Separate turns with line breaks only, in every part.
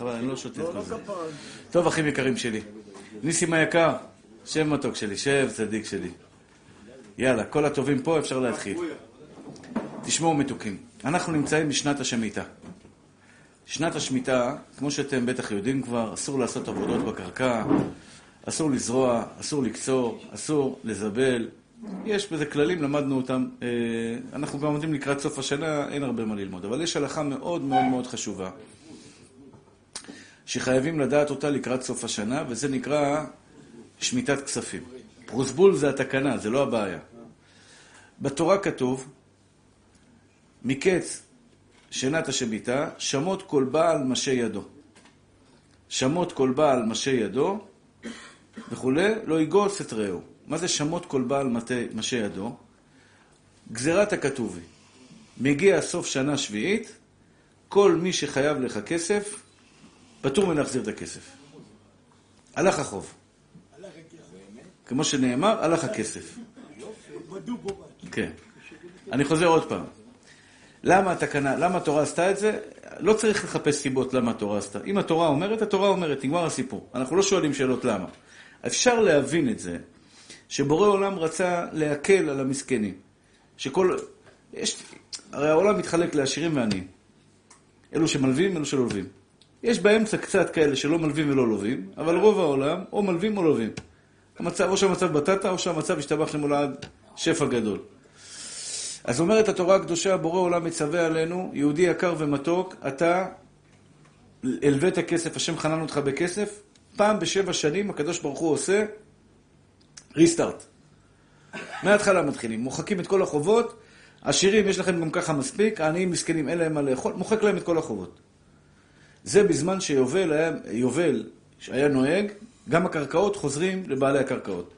חבל, אני לא שותה את כל זה. טוב, אחים יקרים שלי. ניסים היקר, שב מתוק שלי, שב צדיק שלי. יאללה, כל הטובים פה, אפשר להתחיל. תשמעו מתוקים, אנחנו נמצאים בשנת השמיטה. שנת השמיטה, כמו שאתם בטח יודעים כבר, אסור לעשות עבודות בקרקע, אסור לזרוע, אסור לקצור, אסור לזבל. יש בזה כללים, למדנו אותם. אה, אנחנו גם עומדים לקראת סוף השנה, אין הרבה מה ללמוד. אבל יש הלכה מאוד מאוד מאוד חשובה, שחייבים לדעת אותה לקראת סוף השנה, וזה נקרא שמיטת כספים. פרוסבול זה התקנה, זה לא הבעיה. בתורה כתוב, מקץ שנת השמיטה, שמות כל בעל משה ידו. שמות כל בעל משה ידו וכולי, לא יגוס את רעהו. מה זה שמות כל בעל משה ידו? גזירת הכתובי. מגיע סוף שנה שביעית, כל מי שחייב לך כסף, פטור מלהחזיר את הכסף. הלך החוב. כמו שנאמר, הלך הכסף. כן. אני חוזר עוד פעם. למה התקנה, למה התורה עשתה את זה? לא צריך לחפש סיבות למה התורה עשתה. אם התורה אומרת, התורה אומרת, נגמר הסיפור. אנחנו לא שואלים שאלות למה. אפשר להבין את זה, שבורא עולם רצה להקל על המסכנים. שכל... יש... הרי העולם מתחלק לעשירים ועניים. אלו שמלווים, אלו שלולווים. יש באמצע קצת כאלה שלא מלווים ולא לווים, אבל רוב העולם או מלווים או לווים. המצב, או שהמצב בטטה, או שהמצב השתבח למולד שפע גדול. אז אומרת התורה הקדושה, בורא עולם מצווה עלינו, יהודי יקר ומתוק, אתה הלווית כסף, השם חנן אותך בכסף, פעם בשבע שנים הקדוש ברוך הוא עושה ריסטארט. מההתחלה מתחילים, מוחקים את כל החובות, עשירים יש לכם גם ככה מספיק, העניים מסכנים אין להם מה לאכול, מוחק להם את כל החובות. זה בזמן שיובל היה, יובל שהיה נוהג, גם הקרקעות חוזרים לבעלי הקרקעות.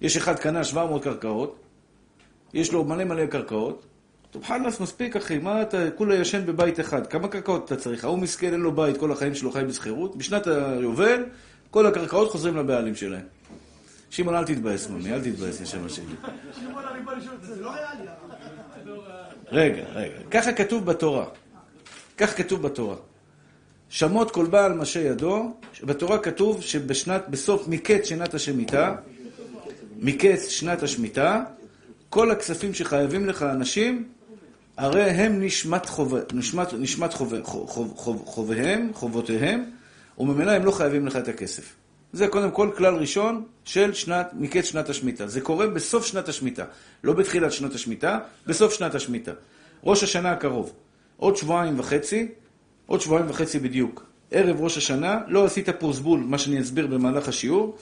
יש אחד קנה 700 קרקעות, יש לו מלא מלא קרקעות, טוב חלאס, מספיק אחי, מה אתה, כולה ישן בבית אחד, כמה קרקעות אתה צריך? ההוא מסכן, אין לו בית, כל החיים שלו חי בשכירות, בשנת היובל, כל הקרקעות חוזרים לבעלים שלהם. שמעון, אל תתבאס, ממי, אל תתבאס, נשמה שלי. רגע, רגע, ככה כתוב בתורה. כך כתוב בתורה. שמות כל בעל משה ידו, בתורה כתוב שבשנת, בסוף, מקץ שנת השמיטה, מקץ שנת השמיטה, כל הכספים שחייבים לך אנשים, הרי הם נשמת, חוב, נשמת, נשמת חוב, חוב, חוב, חוביהם, חובותיהם, וממילא הם לא חייבים לך את הכסף. זה קודם כל כלל ראשון של שנת, מקץ שנת השמיטה. זה קורה בסוף שנת השמיטה. לא בתחילת שנת השמיטה, בסוף שנת השמיטה. ראש השנה הקרוב. עוד שבועיים וחצי, עוד שבועיים וחצי בדיוק. ערב ראש השנה, לא עשית פרוסבול, מה שאני אסביר במהלך השיעור,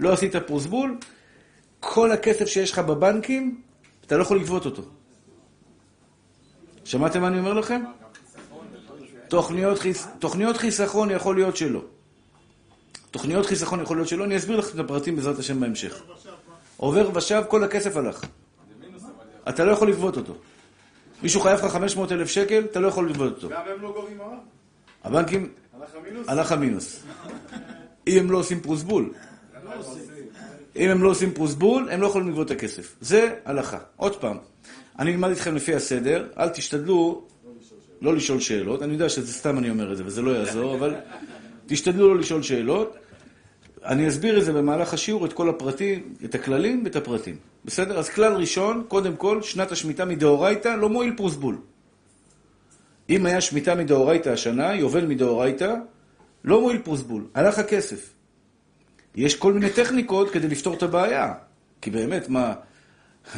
לא עשית פרוסבול, כל הכסף שיש לך בבנקים, אתה לא יכול לגבות אותו. שמעתם מה אני אומר לכם? תוכניות, חיס... תוכניות חיסכון יכול להיות שלא. תוכניות חיסכון יכול להיות שלא, אני אסביר לכם את הפרטים בעזרת השם בהמשך. עובר ושב, כל הכסף הלך. אתה לא יכול לגבות אותו. מישהו חייב לך 500 אלף שקל, אתה לא יכול לגבות אותו.
גם הם לא גובים מע"מ?
הבנקים...
הלך המינוס?
הלך המינוס. אם הם לא עושים פרוסבול. אם הם לא עושים פרוסבול, הם לא יכולים לגבות את הכסף. זה הלכה. עוד פעם, אני אלמד איתכם לפי הסדר, אל תשתדלו לא לשאול שאלות. אני יודע שזה סתם אני אומר את זה וזה לא יעזור, אבל תשתדלו לא לשאול שאלות. אני אסביר את זה במהלך השיעור, את כל הפרטים, את הכללים ואת הפרטים. בסדר? אז כלל ראשון, קודם כל, שנת השמיטה מדאורייתא לא מועיל פרוסבול. אם היה שמיטה מדאורייתא השנה, יובל מדאורייתא, לא מועיל פרוסבול. הלך הכסף. יש כל מיני טכניקות כדי לפתור את הבעיה. כי באמת, מה,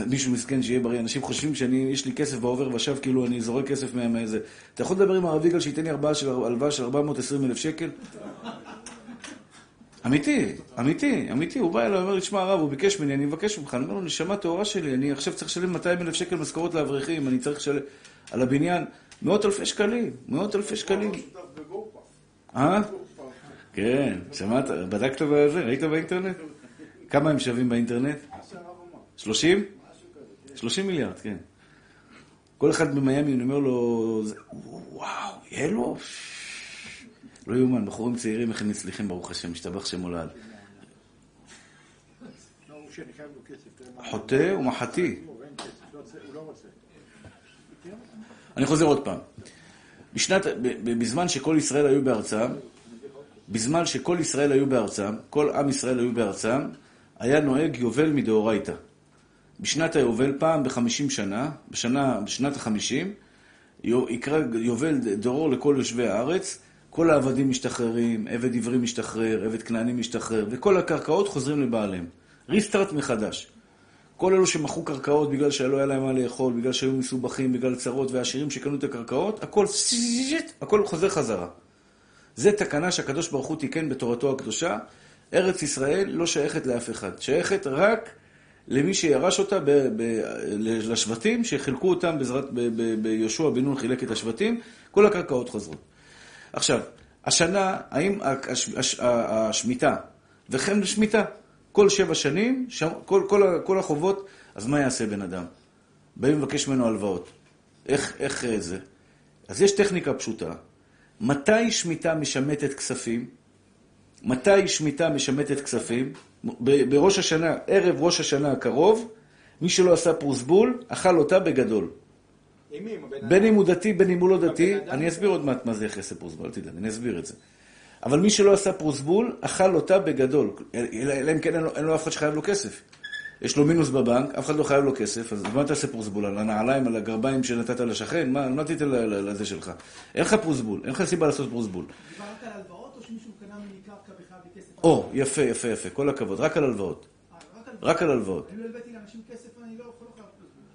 מישהו מסכן שיהיה בריא, אנשים חושבים שיש לי כסף בעובר ושב, כאילו אני זורק כסף מאיזה... אתה יכול לדבר עם הרב יגאל שייתן לי הלוואה של 420 אלף שקל? אמיתי, אמיתי, אמיתי, הוא בא אליי, אומר לי, תשמע הרב, הוא ביקש ממני, אני מבקש ממך, אני אומר לו, נשמה טהורה שלי, אני עכשיו צריך לשלם 200 אלף שקל משכורות לאברכים, אני צריך לשלם על הבניין מאות אלפי שקלים, מאות אלפי שקלים. אה? כן, שמעת, בדקת בזה, ראית באינטרנט? כמה הם שווים באינטרנט? 30? 30 מיליארד, כן. כל אחד במיאמי, אני אומר לו, וואו, יהיה לו? לא יאומן, בחורים צעירים, איך הם מצליחים, ברוך השם, משתבח שם עולד. חוטא ומחתי. אני חוזר עוד פעם. בשנת, בזמן שכל ישראל היו בארצם, בזמן שכל ישראל היו בארצם, כל עם ישראל היו בארצם, היה נוהג יובל מדאורייתא. בשנת היובל, פעם בחמישים שנה, בשנה, בשנת החמישים, יקרא יובל דרור לכל יושבי הארץ, כל העבדים משתחררים, עבד עברי משתחרר, עבד כנעני משתחרר, וכל הקרקעות חוזרים לבעליהם. ריסטארט מחדש. כל אלו שמכרו קרקעות בגלל שלא היה להם מה לאכול, בגלל שהיו מסובכים, בגלל צרות, והעשירים שקנו את הקרקעות, הכל, הכל חוזר חזרה. זה תקנה שהקדוש ברוך הוא תיקן בתורתו הקדושה. ארץ ישראל לא שייכת לאף אחד, שייכת רק למי שירש אותה ב, ב, לשבטים, שחילקו אותם בעזרת, ביהושע בן נון חילק את השבטים, כל הקרקעות חוזרות. עכשיו, השנה, האם השמיטה, וכן שמיטה, כל שבע שנים, כל, כל, כל החובות, אז מה יעשה בן אדם? באים לבקש ממנו הלוואות. איך, איך זה? אז יש טכניקה פשוטה. מתי שמיטה משמטת כספים? מתי שמיטה משמטת כספים? בראש השנה, ערב ראש השנה הקרוב, מי שלא עשה פרוסבול, אכל אותה בגדול. בין אם הוא דתי, בין אם הוא לא דתי, אני אסביר עוד מעט מה זה יעשה פרוסבול, אל תדאג, אני אסביר את זה. אבל מי שלא עשה פרוסבול, אכל אותה בגדול. אלא אם כן אין לו, אף אחד שחייב לו כסף. יש לו מינוס בבנק, אף אחד לא חייב לו כסף, אז מה תעשה פרוסבול? על הנעליים, על הגרביים שנתת לשכן? מה, מה תיתן לזה שלך? אין לך פרוסבול, אין לך סיבה לעשות פרוסבול.
דיברת על הלוואות או שמישהו קנה מקרקע וחייב בכסף?
או, יפה, יפה, יפה, כל הכבוד, רק על הלוואות.
אה,
רק על הלוואות.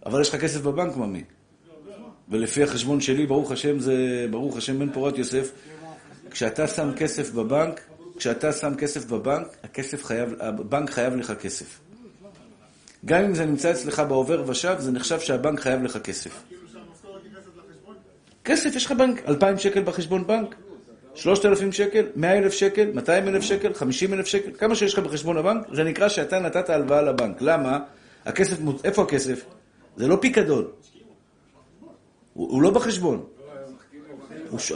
אבל יש לך כסף בבנק, ממי. ולפי החשבון שלי, ברוך השם, זה ברוך השם בן פורת יוסף, כשאתה שם כסף בבנק, כשאתה שם כסף בבנק, הכסף חייב, הבנק חייב לך כסף. גם אם זה נמצא אצלך בעובר ושב, זה נחשב שהבנק חייב לך כסף. כסף, יש לך בנק, 2,000 שקל בחשבון בנק, 3,000 שקל, 100,000 שקל, 200,000 שקל, 50,000 שקל, כמה שיש לך בחשבון הבנק, זה נקרא שאתה נתת הלוואה לבנק. למה? הכסף, איפה הכסף? זה לא פיקדון. הוא, הוא לא בחשבון.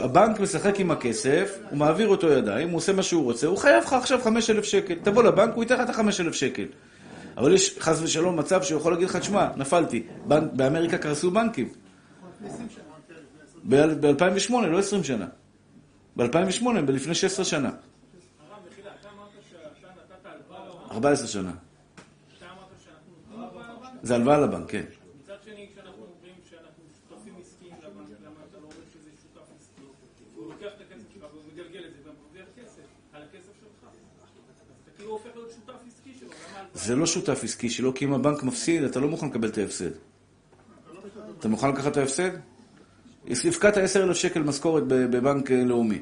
הבנק משחק עם הכסף, הוא מעביר אותו ידיים, הוא עושה מה שהוא רוצה, הוא חייב לך עכשיו 5,000 שקל. תבוא לבנק, הוא ייתן לך את ה-5,000 שקל. אבל יש חס ושלום מצב שהוא יכול להגיד לך, תשמע, נפלתי, בנק, באמריקה קרסו בנקים. ב-2008, לא 20 שנה. ב-2008, בלפני 16 שנה. 14 שנה. זה הלוואה לבנק, כן.
מצד שני, כשאנחנו אומרים שאנחנו שותפים עסקיים לבנק, למה אתה לא אומר שזה שותף עסקי? הוא לוקח את הכסף שלך והוא מגלגל את זה ומרוויח כסף על הכסף שלך. אז אתה כאילו הופך להיות שותף עסקי שלו. למה הלוואה?
זה לא שותף עסקי שלו, כי אם הבנק מפסיד, אתה לא מוכן לקבל את ההפסד. אתה מוכן לקחת את ההפסד? הפקדת 10,000 שקל משכורת בבנק אה, לאומי.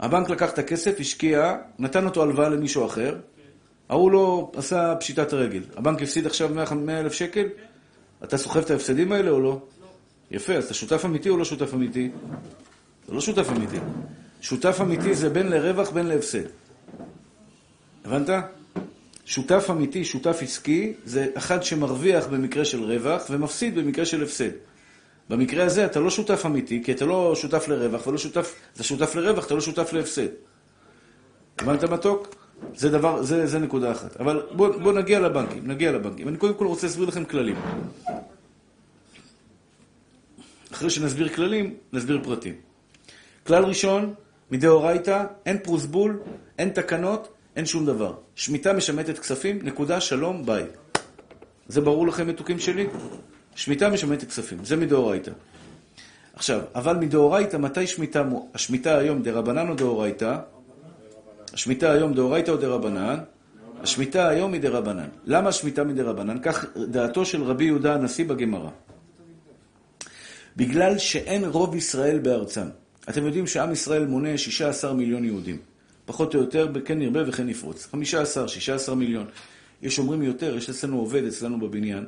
הבנק לקח את הכסף, השקיע, נתן אותו הלוואה למישהו אחר, ההוא לא עשה פשיטת רגל. הבנק הפסיד עכשיו 100,000 שקל? אתה סוחב את ההפסדים האלה או לא? יפה, אז אתה שותף אמיתי או לא שותף אמיתי? אתה לא שותף אמיתי. שותף אמיתי זה בין לרווח בין להפסד. הבנת? שותף אמיתי, שותף עסקי, זה אחד שמרוויח במקרה של רווח ומפסיד במקרה של הפסד. במקרה הזה אתה לא שותף אמיתי, כי אתה לא שותף לרווח ולא שותף, אתה שותף לרווח, אתה לא שותף להפסד. הבנת מתוק? זה דבר, זה, זה נקודה אחת. אבל בוא, בוא נגיע לבנקים, נגיע לבנקים. אני קודם כל רוצה להסביר לכם כללים. אחרי שנסביר כללים, נסביר פרטים. כלל ראשון, מדאורייתא, אין פרוסבול, אין תקנות, אין שום דבר. שמיטה משמטת כספים, נקודה, שלום, ביי. זה ברור לכם, מתוקים שלי? שמיטה משמטת כספים, זה מדאורייתא. עכשיו, אבל מדאורייתא, מתי שמיטה, השמיטה היום דרבנן או דאורייתא? השמיטה היום דאורייתא או דרבנן? השמיטה היום היא דרבנן. למה השמיטה מדרבנן? כך דעתו של רבי יהודה הנשיא בגמרא. בגלל שאין רוב ישראל בארצם. אתם יודעים שעם ישראל מונה 16 מיליון יהודים. פחות או יותר, כן נרבה וכן נפרוץ. 15, 16 מיליון. יש אומרים יותר, יש אצלנו עובד, אצלנו בבניין,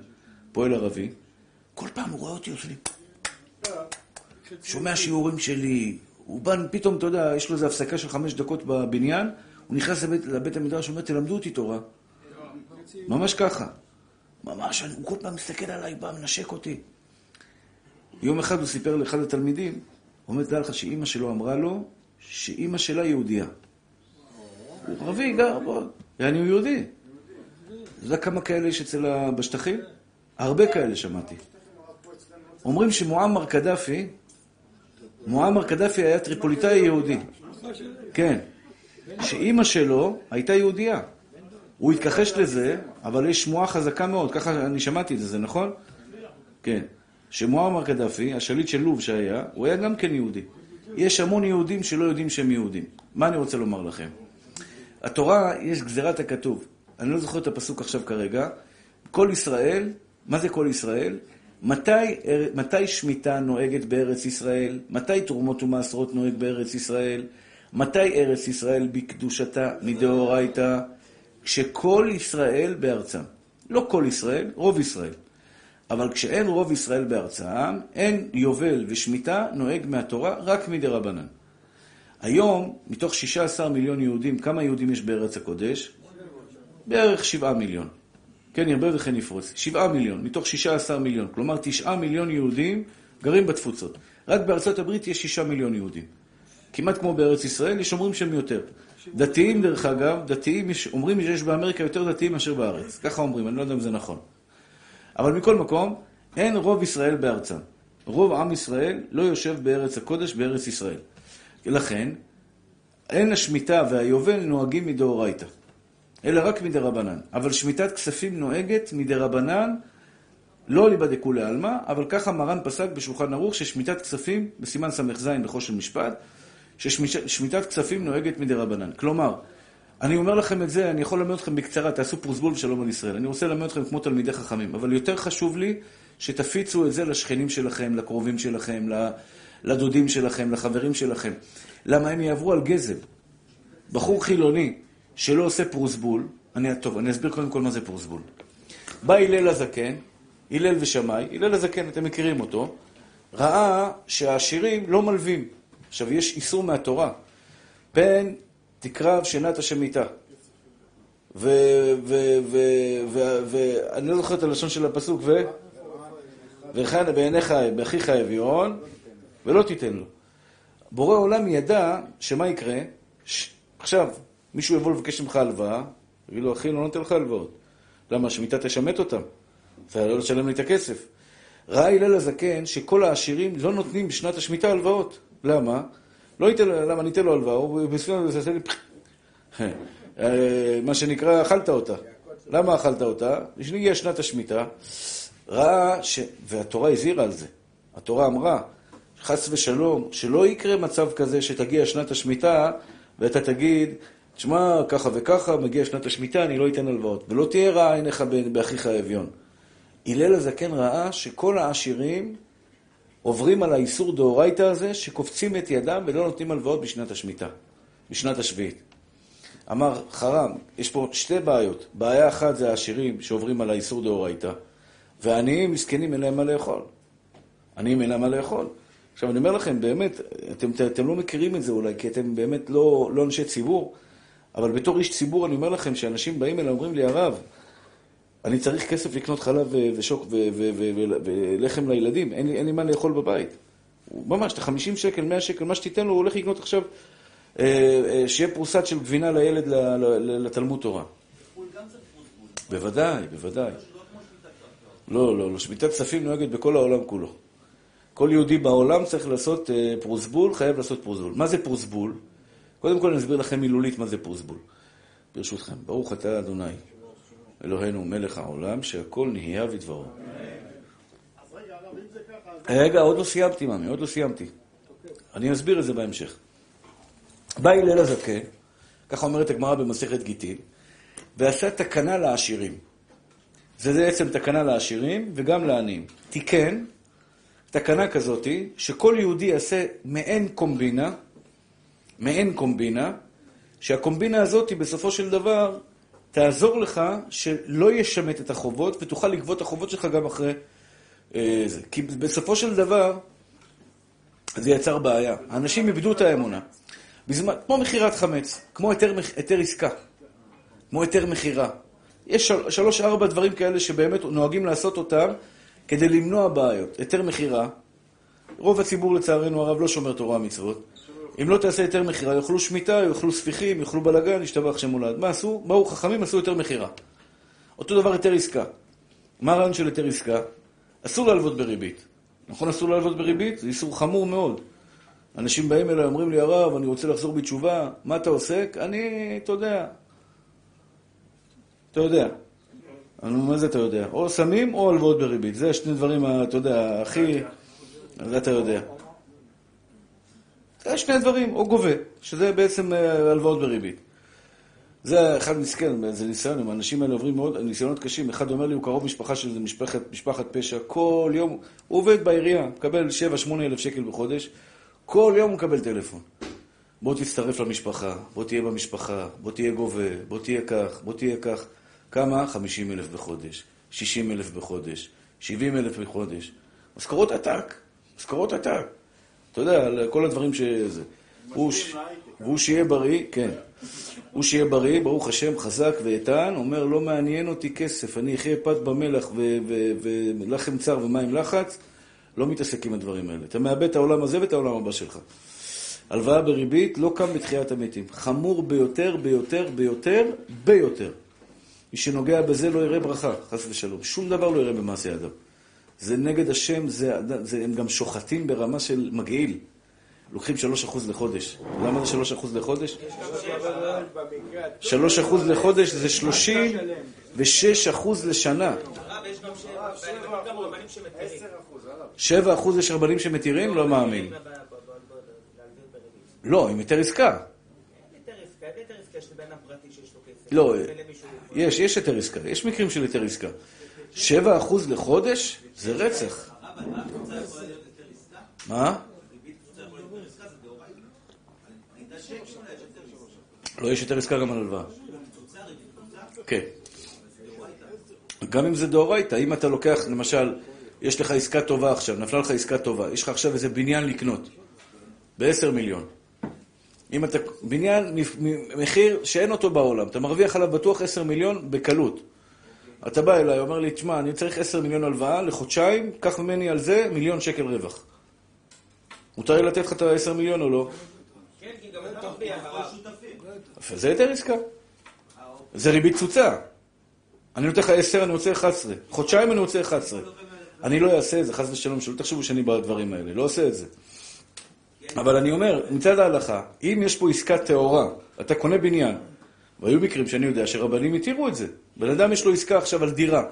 פועל ערבי. כל פעם הוא רואה אותי, עושה לי... שומע שיעורים שלי, הוא בא, פתאום, אתה יודע, יש לו איזו הפסקה של חמש דקות בבניין, הוא נכנס לבית, לבית המדרש, אומר, תלמדו אותי תורה. ממש ככה. ממש, הוא כל פעם מסתכל עליי, בא, מנשק אותי. יום אחד הוא סיפר לאחד התלמידים, הוא אומר, תדע לך שאימא שלו אמרה לו שאימא שלה יהודייה. הוא ערבי, גר בו, ואני הוא יהודי. אתה יודע כמה כאלה יש אצל. בשטחים? הרבה כאלה שמעתי. אומרים שמועמר קדאפי, מועמר קדאפי היה טריפוליטאי יהודי. כן. שאימא שלו הייתה יהודייה. הוא התכחש לזה, אבל יש שמועה חזקה מאוד, ככה אני שמעתי את זה, זה נכון? כן. שמועמר קדאפי, השליט של לוב שהיה, הוא היה גם כן יהודי. יש המון יהודים שלא יודעים שהם יהודים. מה אני רוצה לומר לכם? התורה, יש גזירת הכתוב. אני לא זוכר את הפסוק עכשיו כרגע. כל ישראל, מה זה כל ישראל? מתי, מתי שמיטה נוהגת בארץ ישראל? מתי תרומות ומעשרות נוהג בארץ ישראל? מתי ארץ ישראל בקדושתה מדאורייתא? כשכל ישראל בארצם. לא כל ישראל, רוב ישראל. אבל כשאין רוב ישראל בארצם, אין יובל ושמיטה נוהג מהתורה רק מדי רבנן. היום, מתוך 16 מיליון יהודים, כמה יהודים יש בארץ הקודש? בערך 7 מיליון. כן ירבה וכן יפרוץ. 7 מיליון, מתוך 16 מיליון. כלומר, 9 מיליון יהודים גרים בתפוצות. רק בארצות הברית יש 6 מיליון יהודים. כמעט כמו בארץ ישראל, יש אומרים שהם יותר. דתיים, דרך אגב, דתיים, אומרים שיש באמריקה יותר דתיים מאשר בארץ. ככה אומרים, אני לא יודע אם זה נכון. אבל מכל מקום, אין רוב ישראל בארצם. רוב עם ישראל לא יושב בארץ הקודש, בארץ ישראל. לכן, אין השמיטה והיובל נוהגים מדאורייתא, אלא רק מדרבנן. אבל שמיטת כספים נוהגת מדרבנן, לא ליבדקו לעלמא, אבל ככה מרן פסק בשולחן ערוך ששמיטת כספים, בסימן ס"ז בחושן משפט, ששמיטת כספים נוהגת מדרבנן. כלומר, אני אומר לכם את זה, אני יכול ללמד אתכם בקצרה, תעשו פרוסבול ושלום על ישראל. אני רוצה ללמד אתכם כמו תלמידי חכמים, אבל יותר חשוב לי שתפיצו את זה לשכנים שלכם, לקרובים שלכם, לדודים שלכם, לחברים שלכם. למה הם יעברו על גזל. בחור חילוני שלא עושה פרוסבול, אני, טוב, אני אסביר קודם כל מה זה פרוסבול. בא הלל הזקן, הלל ושמאי, הלל הזקן, אתם מכירים אותו, ראה שהעשירים לא מלווים. עכשיו, יש איסור מהתורה. פן תקרב שנת השמיטה. ואני לא זוכר את הלשון של הפסוק, ו... בעיניך, באחיך אביון, ולא תיתן לו. בורא עולם ידע שמה יקרה, ש... עכשיו, מישהו יבוא לבקש ממך הלוואה, יגיד לו, אחי, לא נותן לך הלוואות. למה? שמיטה תשמט אותם. אתה לא תשלם לי את הכסף. ראה הלל הזקן שכל העשירים לא נותנים בשנת השמיטה הלוואות. למה? לא ייתן לו, למה אני אתן לו הלוואה? הוא בסביבה זה עושה לי... אה, מה שנקרא, אכלת אותה. למה אכלת אותה? כשהגיעה שנת השמיטה, ראה ש... והתורה הזהירה על זה. התורה אמרה, חס ושלום, שלא יקרה מצב כזה שתגיע שנת השמיטה ואתה תגיד, תשמע, ככה וככה, מגיע שנת השמיטה, אני לא אתן הלוואות. ולא תהיה רעה עיניך באחיך האביון. הלל הזקן ראה שכל העשירים עוברים על האיסור דאורייתא הזה, שקופצים את ידם ולא נותנים הלוואות בשנת השמיטה, בשנת השביעית. אמר חרם, יש פה שתי בעיות. בעיה אחת זה העשירים שעוברים על האיסור דאורייתא, ועניים מסכנים אין להם מה לאכול. עניים אין להם מה לאכול. עכשיו אני אומר לכם, באמת, אתם, אתם לא מכירים את זה אולי, כי אתם באמת לא, לא אנשי ציבור, אבל בתור איש ציבור אני אומר לכם שאנשים באים אליי ואומרים לי, הרב, אני צריך כסף לקנות חלב ושוק ולחם לילדים, אין לי, אין לי מה לאכול בבית. ממש, את ה-50 שקל, 100 שקל, מה שתיתן לו, הוא הולך לקנות עכשיו, אה, אה, שיהיה פרוסת של גבינה לילד לתלמוד תורה. בוודאי, בוודאי. לא, לא, לא, שמיטת כספים נוהגת בכל העולם כולו. כל יהודי בעולם צריך לעשות אה, פרוסבול, חייב לעשות פרוסבול. מה זה פרוסבול? קודם כל אני אסביר לכם מילולית מה זה פרוסבול. ברשותכם, ברוך אתה אדוני. אלוהינו מלך העולם, שהכל נהיה בדברו. רגע, עוד לא סיימתי, ממי, עוד לא סיימתי. אני אסביר את זה בהמשך. בא הלל הזקן, ככה אומרת הגמרא במסכת גיטין, ועשה תקנה לעשירים. זה בעצם תקנה לעשירים וגם לעניים. תיקן תקנה כזאתי, שכל יהודי יעשה מעין קומבינה, מעין קומבינה, שהקומבינה הזאת בסופו של דבר תעזור לך שלא ישמט את החובות ותוכל לגבות את החובות שלך גם אחרי אה, זה. כי בסופו של דבר זה יצר בעיה. האנשים איבדו את האמונה. בזמן, כמו מכירת חמץ, כמו היתר, היתר עסקה, כמו היתר מכירה. יש של, שלוש-ארבע דברים כאלה שבאמת נוהגים לעשות אותם כדי למנוע בעיות. היתר מכירה, רוב הציבור לצערנו הרב לא שומר תורה ומצוות. אם לא תעשה יותר מכירה, יאכלו שמיטה, יאכלו ספיחים, יאכלו בלאגן, ישתבח שם מולד. מה עשו? באו חכמים, עשו יותר מכירה. אותו דבר היתר עסקה. מה הרעיון של היתר עסקה? אסור להלוות בריבית. נכון אסור להלוות בריבית? זה איסור חמור מאוד. אנשים באים אליי, אומרים לי, הרב, אני רוצה לחזור בתשובה, מה אתה עוסק? אני, אתה יודע. אתה יודע. אני אומר, מה זה אתה יודע? או סמים או הלוואות בריבית. זה שני דברים, אתה יודע, הכי... זה אתה יודע. זה שני דברים, או גובה, שזה בעצם אה, הלוואות בריבית. זה אחד מסכן, זה ניסיון, הם- האנשים האלה עוברים מאוד, ניסיונות קשים. אחד אומר לי, הוא קרוב משפחה של משפחת, משפחת פשע, כל יום, הוא עובד בעירייה, מקבל 7-8 אלף שקל בחודש, כל יום הוא מקבל טלפון. בוא תצטרף למשפחה, בוא תהיה במשפחה, בוא תהיה גובה, בוא תהיה כך, בוא תהיה כך. כמה? 50 אלף בחודש, 60 אלף בחודש, 70 אלף בחודש. משכורות עתק, משכורות עתק. אתה יודע, על כל הדברים שזה. הוא ש- והוא שיהיה בריא, כן. הוא שיהיה בריא, ברוך השם, חזק ואיתן, אומר, לא מעניין אותי כסף, אני אחיה פת במלח ולחם צר ומים לחץ, לא מתעסק עם הדברים האלה. אתה מאבד את העולם הזה ואת העולם הבא שלך. הלוואה בריבית לא קם בתחיית המתים. חמור ביותר, ביותר, ביותר, ביותר. מי שנוגע בזה לא יראה ברכה, חס ושלום. שום דבר לא יראה במעשה ידיו. זה נגד השם, זה, זה, הם גם שוחטים ברמה של מגעיל. לוקחים 3% לחודש. למה זה 3% לחודש? 3% לחודש זה 36% לשנה.
הרב, יש גם שבע, ואני מכיר גם רבנים שמתירים.
7% יש רבנים שמתירים? לא מאמין. לא, עם היתר עסקה.
אין היתר עסקה, אין היתר עסקה של בן הפרטי שיש לו כסף.
לא, יש, יש היתר עסקה. יש מקרים של היתר עסקה. 7% לחודש זה רצח. מה? לא, יש היתר עסקה גם על הלוואה. כן. גם אם זה דאורייתא, אם אתה לוקח, למשל, יש לך עסקה טובה עכשיו, נפלה לך עסקה טובה, יש לך עכשיו איזה בניין לקנות, ב-10 מיליון. אם אתה, בניין, מחיר שאין אותו בעולם, אתה מרוויח עליו בטוח 10 מיליון בקלות. אתה בא אליי, אומר לי, תשמע, אני צריך 10 מיליון הלוואה לחודשיים, קח ממני על זה מיליון שקל רווח. מותר לי לתת לך את ה-10 מיליון או לא?
כן, כי גם טוב ביחד.
יפה, זה היתר עסקה. זה ריבית צוצה. אני נותן לך 10, אני רוצה 11. חודשיים אני רוצה 11. אני לא אעשה את זה, חס ושלום, שלא תחשבו שאני בדברים האלה, לא עושה את זה. אבל אני אומר, מצד ההלכה, אם יש פה עסקה טהורה, אתה קונה בניין, והיו מקרים שאני יודע שרבנים התירו את זה. בן אדם יש לו עסקה עכשיו על דירה.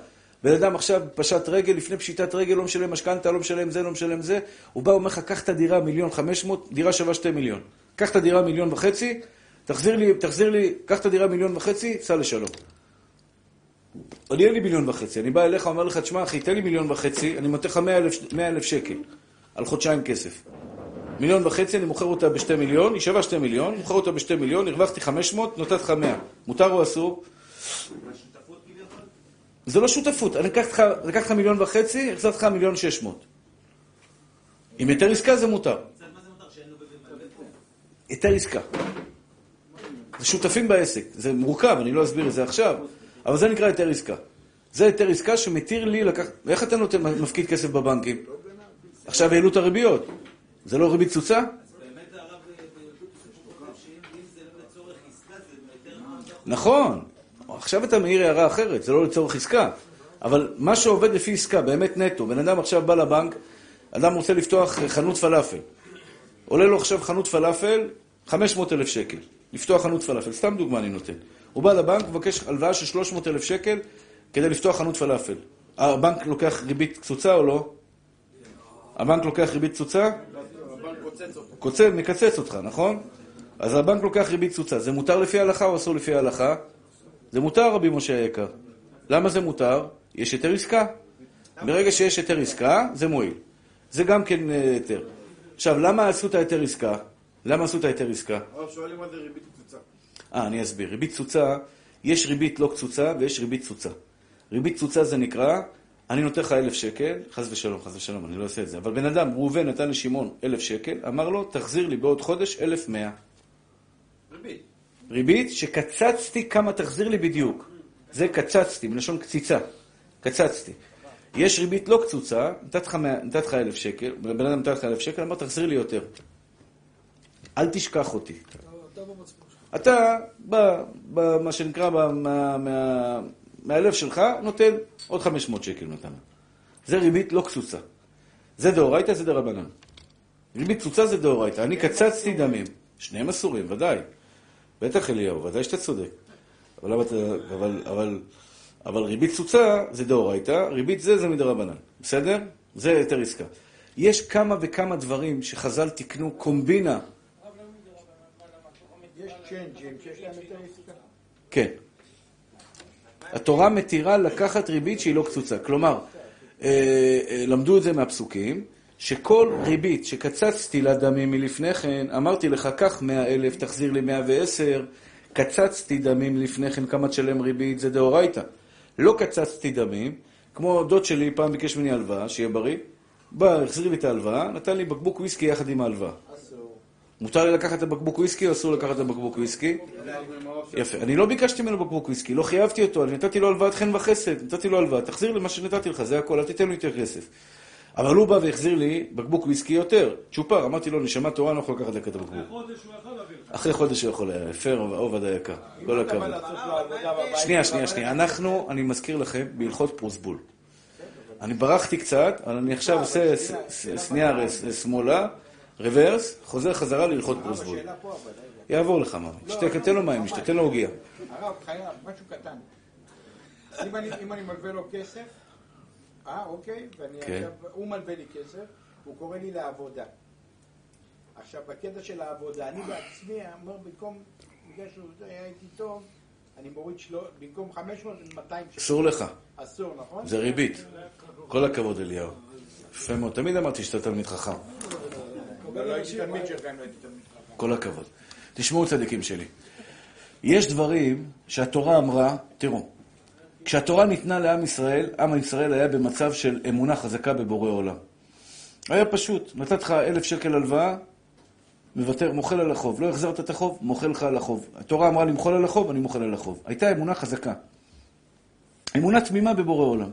בן אדם עכשיו פשט רגל, לפני פשיטת רגל, לא משלם משכנתה, לא משלם זה, לא משלם זה. הוא בא, אומר לך, קח את הדירה מיליון חמש מאות, דירה שווה שתי מיליון. קח את הדירה מיליון וחצי, תחזיר לי, תחזיר לי, קח את הדירה מיליון וחצי, סע לשלום. אני אין לי מיליון וחצי, אני בא אליך, אומר לך, תשמע אחי, תן לי מיליון וחצי, אני נותן לך מאה אלף שקל על חודשיים כסף. מיליון וחצי, אני מוכר אותה בשתי מיליון, היא שווה שתי מיליון, מוכר אותה בשתי מיליון, הרווחתי חמש מאות, נותן לך מאה. מותר או אסור? זה לא שותפות, אני לקחתי לך- מיליון וחצי, החזרתי לך מיליון שש מאות. עם היתר עסקה זה מותר. היתר עסקה. זה שותפים בעסק, זה מורכב, אני לא אסביר את זה עכשיו, אבל זה נקרא היתר עסקה. זה היתר עסקה שמתיר לי לקחת... איך אתה נותן, מפקיד כסף בבנקים? עכשיו העלו את הריביות. זה לא ריבית צוצה? נכון. עכשיו אתה מעיר הערה אחרת, זה לא לצורך עסקה. אבל מה שעובד לפי עסקה, באמת נטו, בן אדם עכשיו בא לבנק, אדם רוצה לפתוח חנות פלאפל. עולה לו עכשיו חנות פלאפל 500 אלף שקל. לפתוח חנות פלאפל, סתם דוגמה אני נותן. הוא בא לבנק, מבקש הלוואה של 300 אלף שקל כדי לפתוח חנות פלאפל. הבנק לוקח ריבית קצוצה או לא? הבנק לוקח ריבית קצוצה? קוצץ, מקצץ אותך, נכון? אז הבנק לוקח ריבית קצוצה. זה מותר לפי ההלכה או אסור לפי ההלכה? זה מותר, רבי משה היקר. למה זה מותר? יש היתר עסקה. ברגע שיש היתר עסקה, זה מועיל. זה גם כן אה, היתר. עכשיו, למה עשו את ההיתר עסקה? למה עשו את ההיתר עסקה?
שואלים מה זה ריבית קצוצה.
אה, אני אסביר. ריבית צוצה, יש ריבית לא קצוצה ויש ריבית צוצה. ריבית צוצה זה נקרא, אני נותן לך אלף שקל, חס ושלום, חס ושלום, אני לא אעשה את זה. אבל בן אדם, ראובן נתן לשמעון אלף שקל, אמר לו, תחזיר לי בעוד חודש אלף מאה.
ריבית.
ריבית שקצצתי כמה תחזיר לי בדיוק. זה קצצתי, מלשון קציצה. קצצתי. יש ריבית לא קצוצה, נתתי לך אלף שקל, בן אדם נתן לך אלף שקל, אמר תחזיר לי יותר. אל תשכח אותי. אתה, שנקרא, מה- מה- מהלב שלך, נותן עוד 500 שקל מתנה. זה ריבית לא קצוצה. זה דאורייתא, זה דרבנן. ריבית קצוצה זה דאורייתא. אני קצצתי דמים. שניהם אסורים, ודאי. בטח אליהו, ודאי שאתה צודק. אבל, אבל, אבל, אבל ריבית קצוצה זה דאורייתא, ריבית זה זה מדרבנן. בסדר? זה יותר עסקה. יש כמה וכמה דברים שחז"ל תיקנו קומבינה.
יש צ'יינג'ים שיש להם יותר עסקה.
כן. התורה מתירה לקחת ריבית שהיא לא קצוצה. כלומר, אה, אה, למדו את זה מהפסוקים, שכל ריבית שקצצתי לדמים מלפני כן, אמרתי לך, קח מאה אלף, תחזיר לי מאה ועשר, קצצתי דמים לפני כן, כמה תשלם ריבית, זה דאורייתא. לא קצצתי דמים, כמו דוד שלי פעם ביקש ממני הלוואה, שיהיה בריא, בא, החזיר לי את ההלוואה, נתן לי בקבוק וויסקי יחד עם ההלוואה. מותר לי לקחת את הבקבוק וויסקי או אסור לקחת את הבקבוק וויסקי? יפה. אני לא ביקשתי ממנו בקבוק וויסקי, לא חייבתי אותו, אני נתתי לו הלוואת חן וחסד, נתתי לו הלוואה, תחזיר לי מה שנתתי לך, זה הכל, אל תיתן לי יותר כסף. אבל הוא בא והחזיר לי בקבוק וויסקי יותר, צ'ופר, אמרתי לו, נשמה תורה, אני לא יכול לקחת לך את הבקבוק.
חודש הוא יכול להביא לך.
אחרי חודש הוא יכול יפה, עובד היקר, כל
אתה בא
הכבוד. שנייה, שנייה, שנייה. אנחנו, אני מזכיר לכם, בהלכות פרוסבול. אני ברחתי קצת, אבל אני עכשיו עושה ס- ס- שנייה שמאלה, רוורס, חוזר חזרה להלכות
אבל רגע.
יעבור לך, מאמי. שתה, תן לו מים, שתה, תן לו עוגיה.
הרב חייב, משהו קטן. אם אני, מלווה לו כסף, אה, אוקיי, ואני
כן.
הוא מלווה לי כסף, הוא קורא לי לעבודה. עכשיו, בקטע של העבודה, אני בעצמי אומר, במקום, בגלל שהוא היה איתי טוב, אני מוריד שלו, במקום 500, 200 שקל.
אסור לך,
אסור, נכון?
זה ריבית. כל הכבוד, אליהו. יפה מאוד. תמיד אמרתי שאתה תלמיד חכם. כל הכבוד. תשמעו צדיקים שלי. יש דברים שהתורה אמרה, תראו, כשהתורה ניתנה לעם ישראל, עם ישראל היה במצב של אמונה חזקה בבורא עולם. היה פשוט, נתת לך אלף שקל הלוואה, מוותר, מוחל על החוב. לא החזרת את החוב, מוחל לך על החוב. התורה אמרה למחול על החוב, אני מוחל על החוב. הייתה אמונה חזקה. אמונה תמימה בבורא עולם.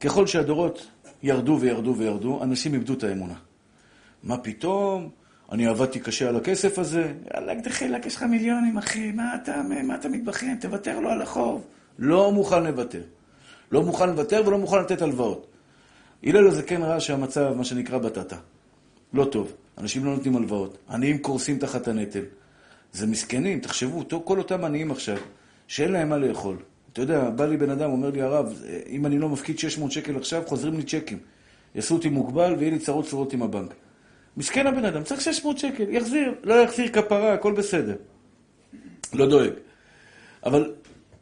ככל שהדורות ירדו וירדו וירדו, אנשים איבדו את האמונה. מה פתאום? אני עבדתי קשה על הכסף הזה. יאללה, דחילק, יש לך מיליונים, אחי, מה אתה, מה אתה מתבכיין? תוותר לו על החוב. לא מוכן לוותר. לא מוכן לוותר ולא מוכן לתת הלוואות. הלל הזקן ראה שהמצב, מה שנקרא בטטה. לא טוב. אנשים לא נותנים הלוואות. עניים קורסים תחת הנטל. זה מסכנים, תחשבו, כל אותם עניים עכשיו, שאין להם מה לאכול. אתה יודע, בא לי בן אדם, אומר לי, הרב, אם אני לא מפקיד 600 שקל עכשיו, חוזרים לי צ'קים. יעשו אותי מוגבל ויהיה לי צרות צרורות עם הבנק. מסכן הבן אדם, צריך 600 שקל, יחזיר, לא יחזיר כפרה, הכל בסדר. לא דואג. אבל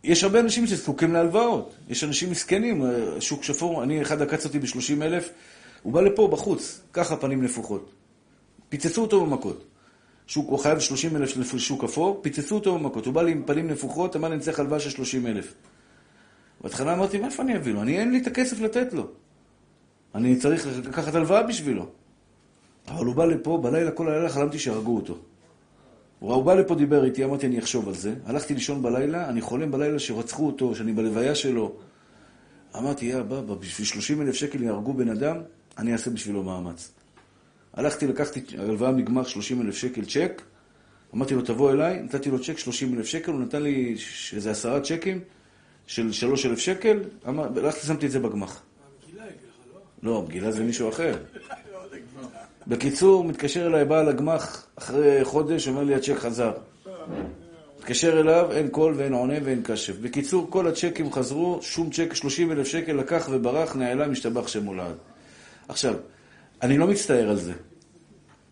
יש הרבה אנשים שזקוקים להלוואות. יש אנשים מסכנים, אה, שוק שפור, אני, אחד עקץ אותי ב-30 אלף, הוא בא לפה, בחוץ, ככה פנים נפוחות. פיצצו אותו במכות. שוק, הוא חייב 30 אלף של שוק אפור, פיצצו אותו במכות. הוא בא לי עם פנים נפוחות, אמר לי, אני צריך הלוואה של 30 אלף. בהתחלה אמרתי, מאיפה אני אביא לו? אני, אין לי את הכסף לתת לו. אני צריך לקחת הלוואה בשבילו. אבל הוא בא לפה, בלילה, כל הלילה חלמתי שהרגו אותו. הוא בא לפה, דיבר איתי, אמרתי, אני אחשוב על זה. הלכתי לישון בלילה, אני חולם בלילה שרצחו אותו, שאני בלוויה שלו. אמרתי, יא בבא, בשביל 30 אלף שקל יהרגו בן אדם, אני אעשה בשבילו מאמץ. הלכתי, לקחתי הלוואה מגמר 30 אלף שקל צ'ק, אמרתי לו, תבוא אליי, נתתי לו צ'ק 30 אלף שקל, הוא נתן לי איזה עשרה צ'קים של 3 אלף שקל, אמר- הלכתי, שמתי את זה בגמ"ח. לא, מגילה זה מישהו אחר. בקיצור, מתקשר אליי בעל הגמ"ח אחרי חודש, אומר לי, הצ'ק חזר. מתקשר אליו, אין קול ואין עונה ואין קשב. בקיצור, כל הצ'קים חזרו, שום צ'ק, 30 אלף שקל לקח וברח, נעלם, השתבח שם הולד. עכשיו, אני לא מצטער על זה.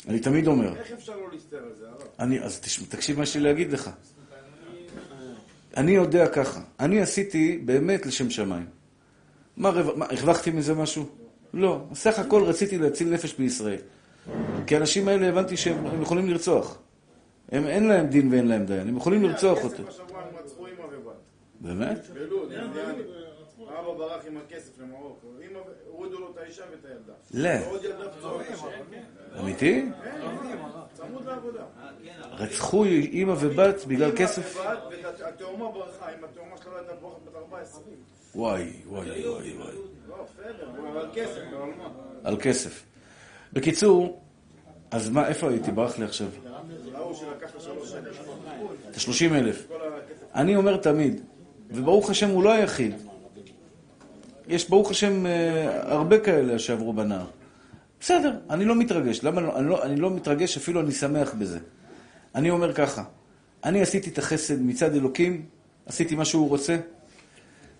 אני תמיד אומר,
איך אפשר לא להסתער על זה, הרב?
אני, אז תקשיב מה יש לי להגיד לך. אני יודע ככה, אני עשיתי באמת לשם שמיים. מה הרווחתי מזה משהו? לא. סך הכל רציתי להציל נפש בישראל. כי האנשים האלה הבנתי שהם הם יכולים לרצוח. הם, אין להם דין ואין להם דיין, הם יכולים לרצוח אותו. באמת?
אבא ברח עם הכסף למרוקו. אמא, הורידו לו את האישה ואת הילדה.
לא.
ועוד ילדה פצועה קשה.
אמיתי?
צמוד לעבודה.
רצחו אימא ובת בגלל כסף?
אמא ובת, והתאומה ברחה, אם התאומה שלה הייתה בורחת בת 14.
וואי, וואי, וואי, וואי.
לא?
על כסף. בקיצור, אז מה, איפה הייתי? ברח לי עכשיו.
את השלוש שנים.
את ה-30 אלף. אני אומר תמיד, וברוך השם הוא לא היחיד. יש ברוך השם אה, הרבה כאלה שעברו בנהר. בסדר, אני לא מתרגש. למה לא? אני לא, אני לא מתרגש, אפילו אני שמח בזה. אני אומר ככה, אני עשיתי את החסד מצד אלוקים, עשיתי מה שהוא רוצה.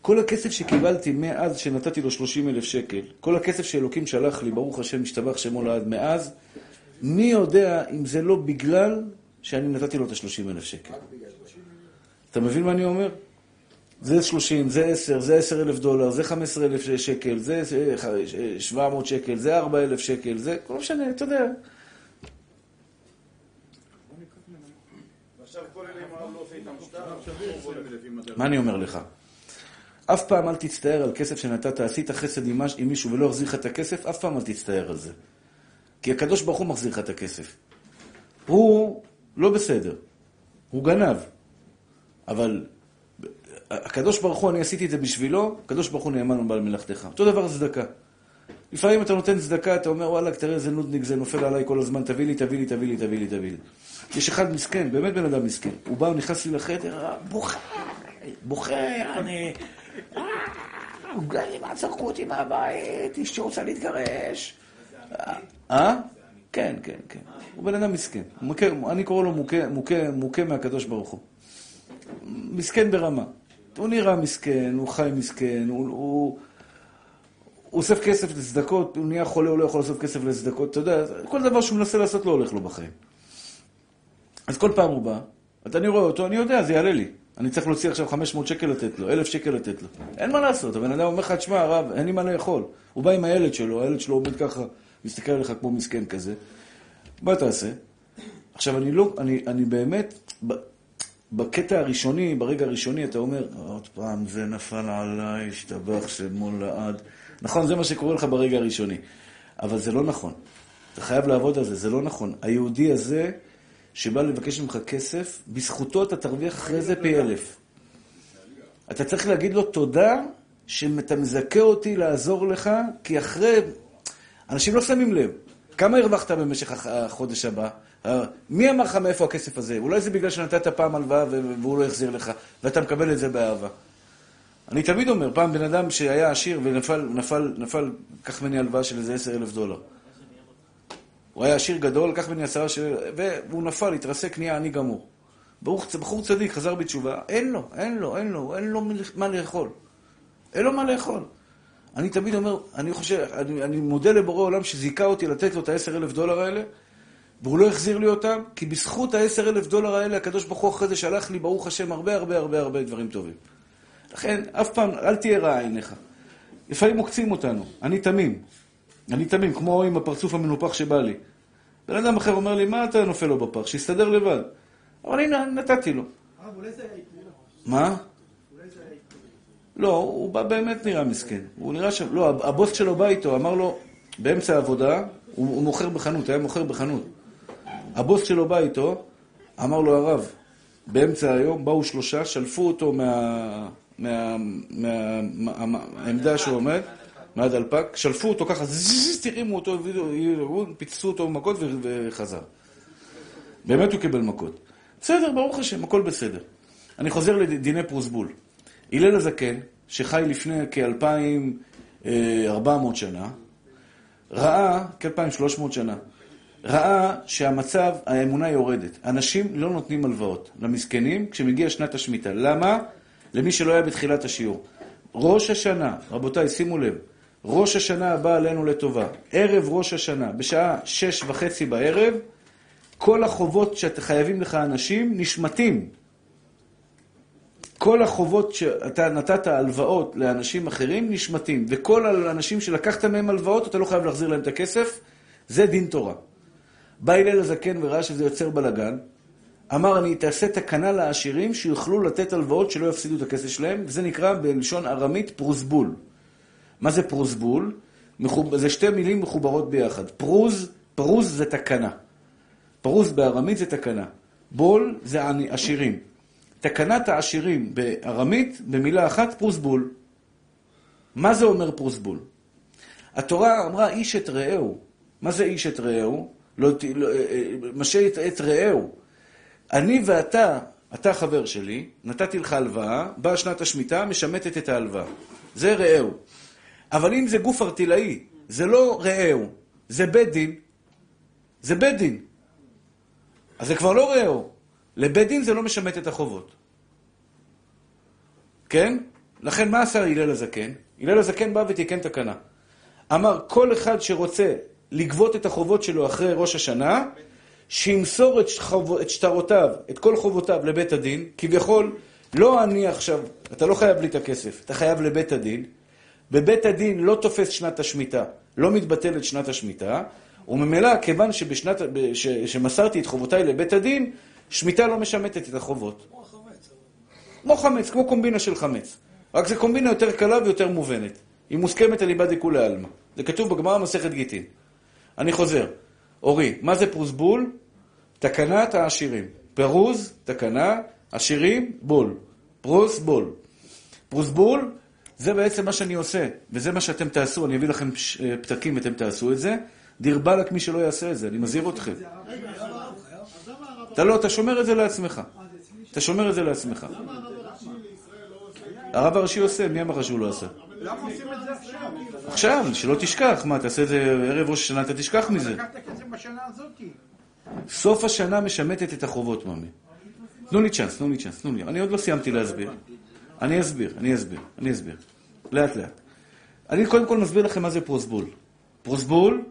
כל הכסף שקיבלתי מאז שנתתי לו 30 אלף שקל, כל הכסף שאלוקים שלח לי, ברוך השם, משתבח שמו לעד מאז, מי יודע אם זה לא בגלל שאני נתתי לו את ה-30 אלף שקל. אתה מבין מה אני אומר? זה 30, זה 10, זה 10 אלף דולר, זה 15 אלף שקל, זה 700 שקל, זה 4 אלף שקל, זה לא משנה, אתה יודע.
לא
מה אני אומר לך? אף פעם אל תצטער על כסף שנתת, עשית חסד עם מישהו ולא החזיר לך את הכסף, אף פעם אל תצטער על זה. כי הקדוש ברוך הוא מחזיר לך את הכסף. הוא לא בסדר, הוא גנב. אבל הקדוש ברוך הוא, אני עשיתי את זה בשבילו, הקדוש ברוך הוא נאמן ובעל מלאכתך. אותו דבר צדקה. לפעמים אתה נותן צדקה, אתה אומר, וואלה, תראה איזה נודניק זה נופל עליי כל הזמן, תביא לי, תביא לי, תביא לי, תביא לי, תביא לי. יש אחד מסכן, באמת בן אדם מסכן. הוא בא, הוא נכנס לי לחדר, בוכה, בוכה, אני... מה זרקו אותי מהבית, אשתי רוצה להתגרש. אה? כן, כן, כן. הוא בן אדם מסכן. אני קורא לו מוכה- מהקדוש ברוך הוא. מסכן ברמה. הוא נראה מסכן, הוא חי מסכן. הוא... הוא אוסף כסף לצדקות, הוא נהיה חולה, הוא לא יכול לאסוף כסף לצדקות, אתה יודע, כל דבר שהוא מנסה לעשות לא הולך לו בחיים. אז כל פעם הוא בא, אז אני רואה אותו, אני יודע, זה יעלה לי. אני צריך להוציא עכשיו 500 שקל לתת לו, 1,000 שקל לתת לו. אין מה לעשות, הבן אדם אומר לך, תשמע, הרב, אין לי מה לאכול. הוא בא עם הילד שלו, הילד שלו עומד ככה, מסתכל עליך כמו מסכן כזה. מה תעשה? עכשיו, אני לא, אני, אני באמת, בקטע הראשוני, ברגע הראשוני, אתה אומר, עוד פעם זה נפל עליי, השתבח שמו לעד. נכון, זה מה שקורה לך ברגע הראשוני. אבל זה לא נכון. אתה חייב לעבוד על זה, זה לא נכון. היהודי הזה, שבא לבקש ממך כסף, בזכותו אתה תרוויח אחרי זה פי אלף. אתה צריך להגיד לו תודה שאתה מזכה אותי לעזור לך, כי אחרי... אנשים לא שמים לב. כמה הרווחת במשך הח- החודש הבא? מי אמר לך מאיפה הכסף הזה? אולי זה בגלל שנתת פעם הלוואה והוא לא החזיר לך, ואתה מקבל את זה באהבה. אני תמיד אומר, פעם בן אדם שהיה עשיר ונפל, נפל, נפל, קח ממני הלוואה של איזה עשר אלף דולר. הוא היה עשיר גדול, לקח ממני עשרה של... והוא נפל, התרסק, נהיה עני גמור. ברוך, בחור צדיק, חזר בתשובה, אין לו, אין לו, אין לו, אין לו מה לאכול. אין לו מה לאכול. אני תמיד אומר, אני חושב, אני, אני מודה לבורא עולם שזיכה אותי לתת לו את העשר אלף דולר האלה, והוא לא החזיר לי אותם, כי בזכות העשר אלף דולר האלה, הקדוש ברוך הוא אחרי זה שלח לי, ברוך השם, הרבה הרבה הרבה הרבה דברים טובים. לכן, אף פעם, אל תהיה רע עיניך. לפעמים עוקצים אותנו, אני תמים. אני תמים, כמו עם הפרצוף המנופח שבא לי. בן אדם אחר אומר לי, מה אתה נופל לו בפח? שיסתדר לבד. אבל הנה, נתתי לו.
הרב, אולי זה היה עיקול?
מה?
אולי זה היה עיקול?
לא, הוא בא באמת נראה מסכן. הוא נראה שם, לא, הבוס שלו בא איתו, אמר לו, באמצע העבודה, הוא, הוא מוכר בחנות, היה מוכר בחנות. הבוס שלו בא איתו, אמר לו הרב, באמצע היום באו שלושה, שלפו אותו מה... מה... מה... מה... מהעמדה שהוא עומד, מהדלפק, שלפו אותו ככה, הרימו אותו, הביאו- פיצצו אותו במכות ו- וחזר. באמת הוא קיבל מכות. בסדר, ברוך השם, הכל בסדר. אני חוזר לדיני פרוסבול. הלל הזקן, שחי לפני כ-2,400 שנה, ראה, כ-2,300 שנה, ראה שהמצב, האמונה יורדת. אנשים נותנים הלוואות למסכנים כשמגיע שנת השמיטה. למה? למי שלא היה בתחילת השיעור. ראש השנה, רבותיי, שימו לב, ראש השנה הבא עלינו לטובה. ערב ראש השנה, בשעה שש וחצי בערב, כל החובות שאתם חייבים לך אנשים נשמטים. כל החובות שאתה נתת הלוואות לאנשים אחרים נשמטים, וכל האנשים שלקחת מהם הלוואות, אתה לא חייב להחזיר להם את הכסף, זה דין תורה. בא הלל הזקן וראה שזה יוצר בלאגן, אמר, אני תעשה תקנה לעשירים שיוכלו לתת הלוואות שלא יפסידו את הכסף שלהם, וזה נקרא בלשון ארמית פרוסבול. מה זה פרוסבול? מחוב... זה שתי מילים מחוברות ביחד. פרוז, פרוז זה תקנה. פרוז בארמית זה תקנה. בול זה עשירים. תקנת העשירים בארמית, במילה אחת, פרוסבול. מה זה אומר פרוסבול? התורה אמרה איש את רעהו. מה זה איש את רעהו? לא, לא, אה, אה, משה את, את רעהו. אני ואתה, אתה חבר שלי, נתתי לך הלוואה, באה שנת השמיטה, משמטת את ההלוואה. זה רעהו. אבל אם זה גוף ארטילאי, זה לא רעהו. זה בית דין. זה בית דין. אז זה כבר לא רעהו. לבית דין זה לא משמט את החובות. כן? לכן מה עשה הלל הזקן? הלל הזקן בא ותיקן תקנה. אמר, כל אחד שרוצה לגבות את החובות שלו אחרי ראש השנה, שימסור את, חוב... את שטרותיו, את כל חובותיו לבית הדין, כביכול, לא אני עכשיו, אתה לא חייב לי את הכסף, אתה חייב לבית הדין. בבית הדין לא תופס שנת השמיטה, לא מתבטלת שנת השמיטה, וממילא, כיוון שבשנת, ש, שמסרתי את חובותיי לבית הדין, שמיטה לא משמטת את החובות. כמו חמץ, כמו קומבינה של חמץ. רק זה קומבינה יותר קלה ויותר מובנת. היא מוסכמת על איבד דכולי עלמא. זה כתוב בגמרא מסכת גיטין. אני חוזר. אורי, מה זה פרוסבול? תקנת העשירים. פירוז, תקנה, עשירים, בול. פרוס, בול. פרוסבול, זה בעצם מה שאני עושה, וזה מה שאתם תעשו, אני אביא לכם אה, פתקים ואתם תעשו את זה. דיר באלק מי שלא יעשה את זה, אני מזהיר אתכם. אתה לא, אתה שומר את זה לעצמך. אתה שומר את זה לעצמך. הרב הראשי עושה, מי אמר לך שהוא לא עשה?
למה עושים את זה עכשיו?
עכשיו, שלא תשכח, מה, תעשה את זה ערב ראש השנה, אתה תשכח מזה. סוף השנה משמטת את החובות, ממי. תנו לי צ'אנס, תנו לי צ'אנס, תנו לי. אני עוד לא סיימתי להסביר. אני אסביר, אני אסביר, אני אסביר. לאט לאט. אני קודם כל מסביר לכם מה זה פרוסבול. פרוסבול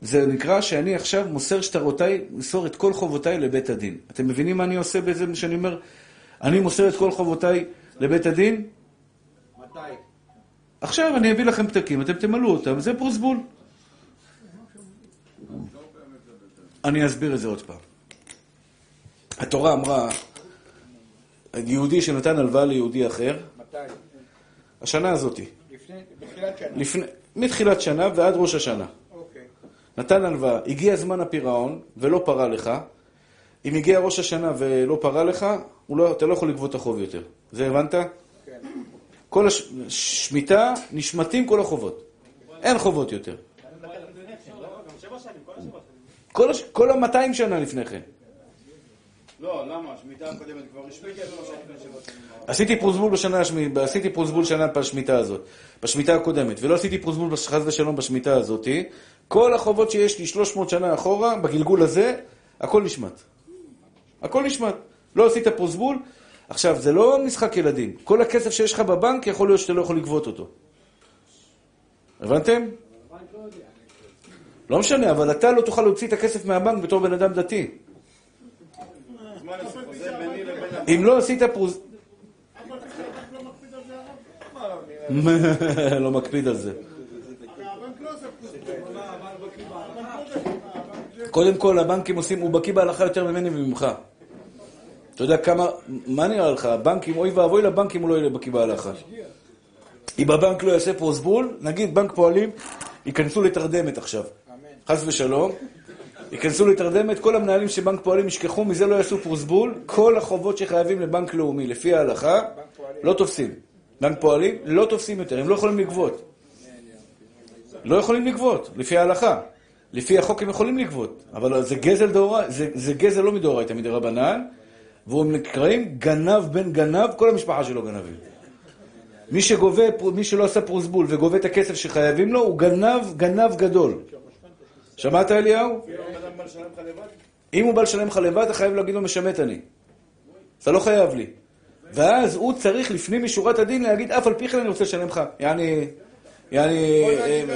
זה נקרא שאני עכשיו מוסר שטרותיי, מוסר את כל חובותיי לבית הדין. אתם מבינים מה אני עושה בזה שאני אומר? אני מוסר את כל חובותיי לבית הדין?
מתי?
עכשיו אני אביא לכם פתקים, אתם תמלאו אותם, זה פרוסבול. אני אסביר את זה עוד פעם. התורה אמרה, יהודי שנתן הלוואה ליהודי אחר,
מתי?
השנה הזאתי,
לפני, בתחילת שנה.
לפני, מתחילת שנה ועד ראש השנה.
אוקיי.
נתן הלוואה, הגיע זמן הפירעון ולא פרע לך, אם הגיע ראש השנה ולא פרע לך, לא, אתה לא יכול לגבות את החוב יותר. זה הבנת?
כן.
כל השמיטה, נשמטים כל החובות. אין חובות יותר. כל, הש... כל ה-200 שנה לפני כן.
לא, למה? השמיטה הקודמת כבר השמיטה את מה שלפני שבע שנים.
עשיתי פרוסבול בשנה, השמי- עשיתי פרוסבול שנה בשמיטה הזאת, בשמיטה הקודמת, ולא עשיתי פרוסבול בש- חס ושלום בשמיטה הזאת. כל החובות שיש לי 300 שנה אחורה, בגלגול הזה, הכל נשמט. הכל נשמט. לא עשית פרוסבול. עכשיו, זה לא משחק ילדים. כל הכסף שיש לך בבנק, יכול להיות שאתה לא יכול לגבות אותו. הבנתם? לא משנה, אבל אתה לא תוכל להוציא את הכסף מהבנק בתור בן אדם דתי.
אז מה אני עושה? זה ביני לבין... ה-
אם לא עשית פרוס... לא מקפיד על זה. קודם כל, הבנקים עושים, הוא בקיא בהלכה יותר ממני וממך. אתה יודע כמה, מה נראה לך? הבנקים, אוי ואבוי לבנקים הוא לא יהיה בקיא בהלכה. אם הבנק לא יעשה פרוסבול, נגיד בנק פועלים, ייכנסו לתרדמת עכשיו. חס ושלום. ייכנסו לתרדמת, כל המנהלים של בנק פועלים ישכחו, מזה לא יעשו פרוסבול, כל החובות שחייבים לבנק לאומי, לפי ההלכה, לא תופסים. בנק פועלים לא תופסים יותר, הם לא יכולים לגבות. לא יכולים לגבות, לפי ההלכה. לפי החוק הם יכולים לגבות, אבל זה גזל דאורייתא, זה, זה גזל לא מדאורייתא, מדרבנן, והם נקראים גנב בן גנב, כל המשפחה שלו גנבים. מי שגובה, מי שלא עשה פרוסבול וגובה את הכסף שחייבים לו, הוא גנב, גנב גדול. שמעת אליהו?
אם
הוא בא לשלם לך לבד, אתה חייב להגיד לו משמט אני. אתה לא חייב לי. ואז הוא צריך לפנים משורת הדין להגיד, אף על פי כן אני רוצה לשלם לך. יעני... יעני...
לא.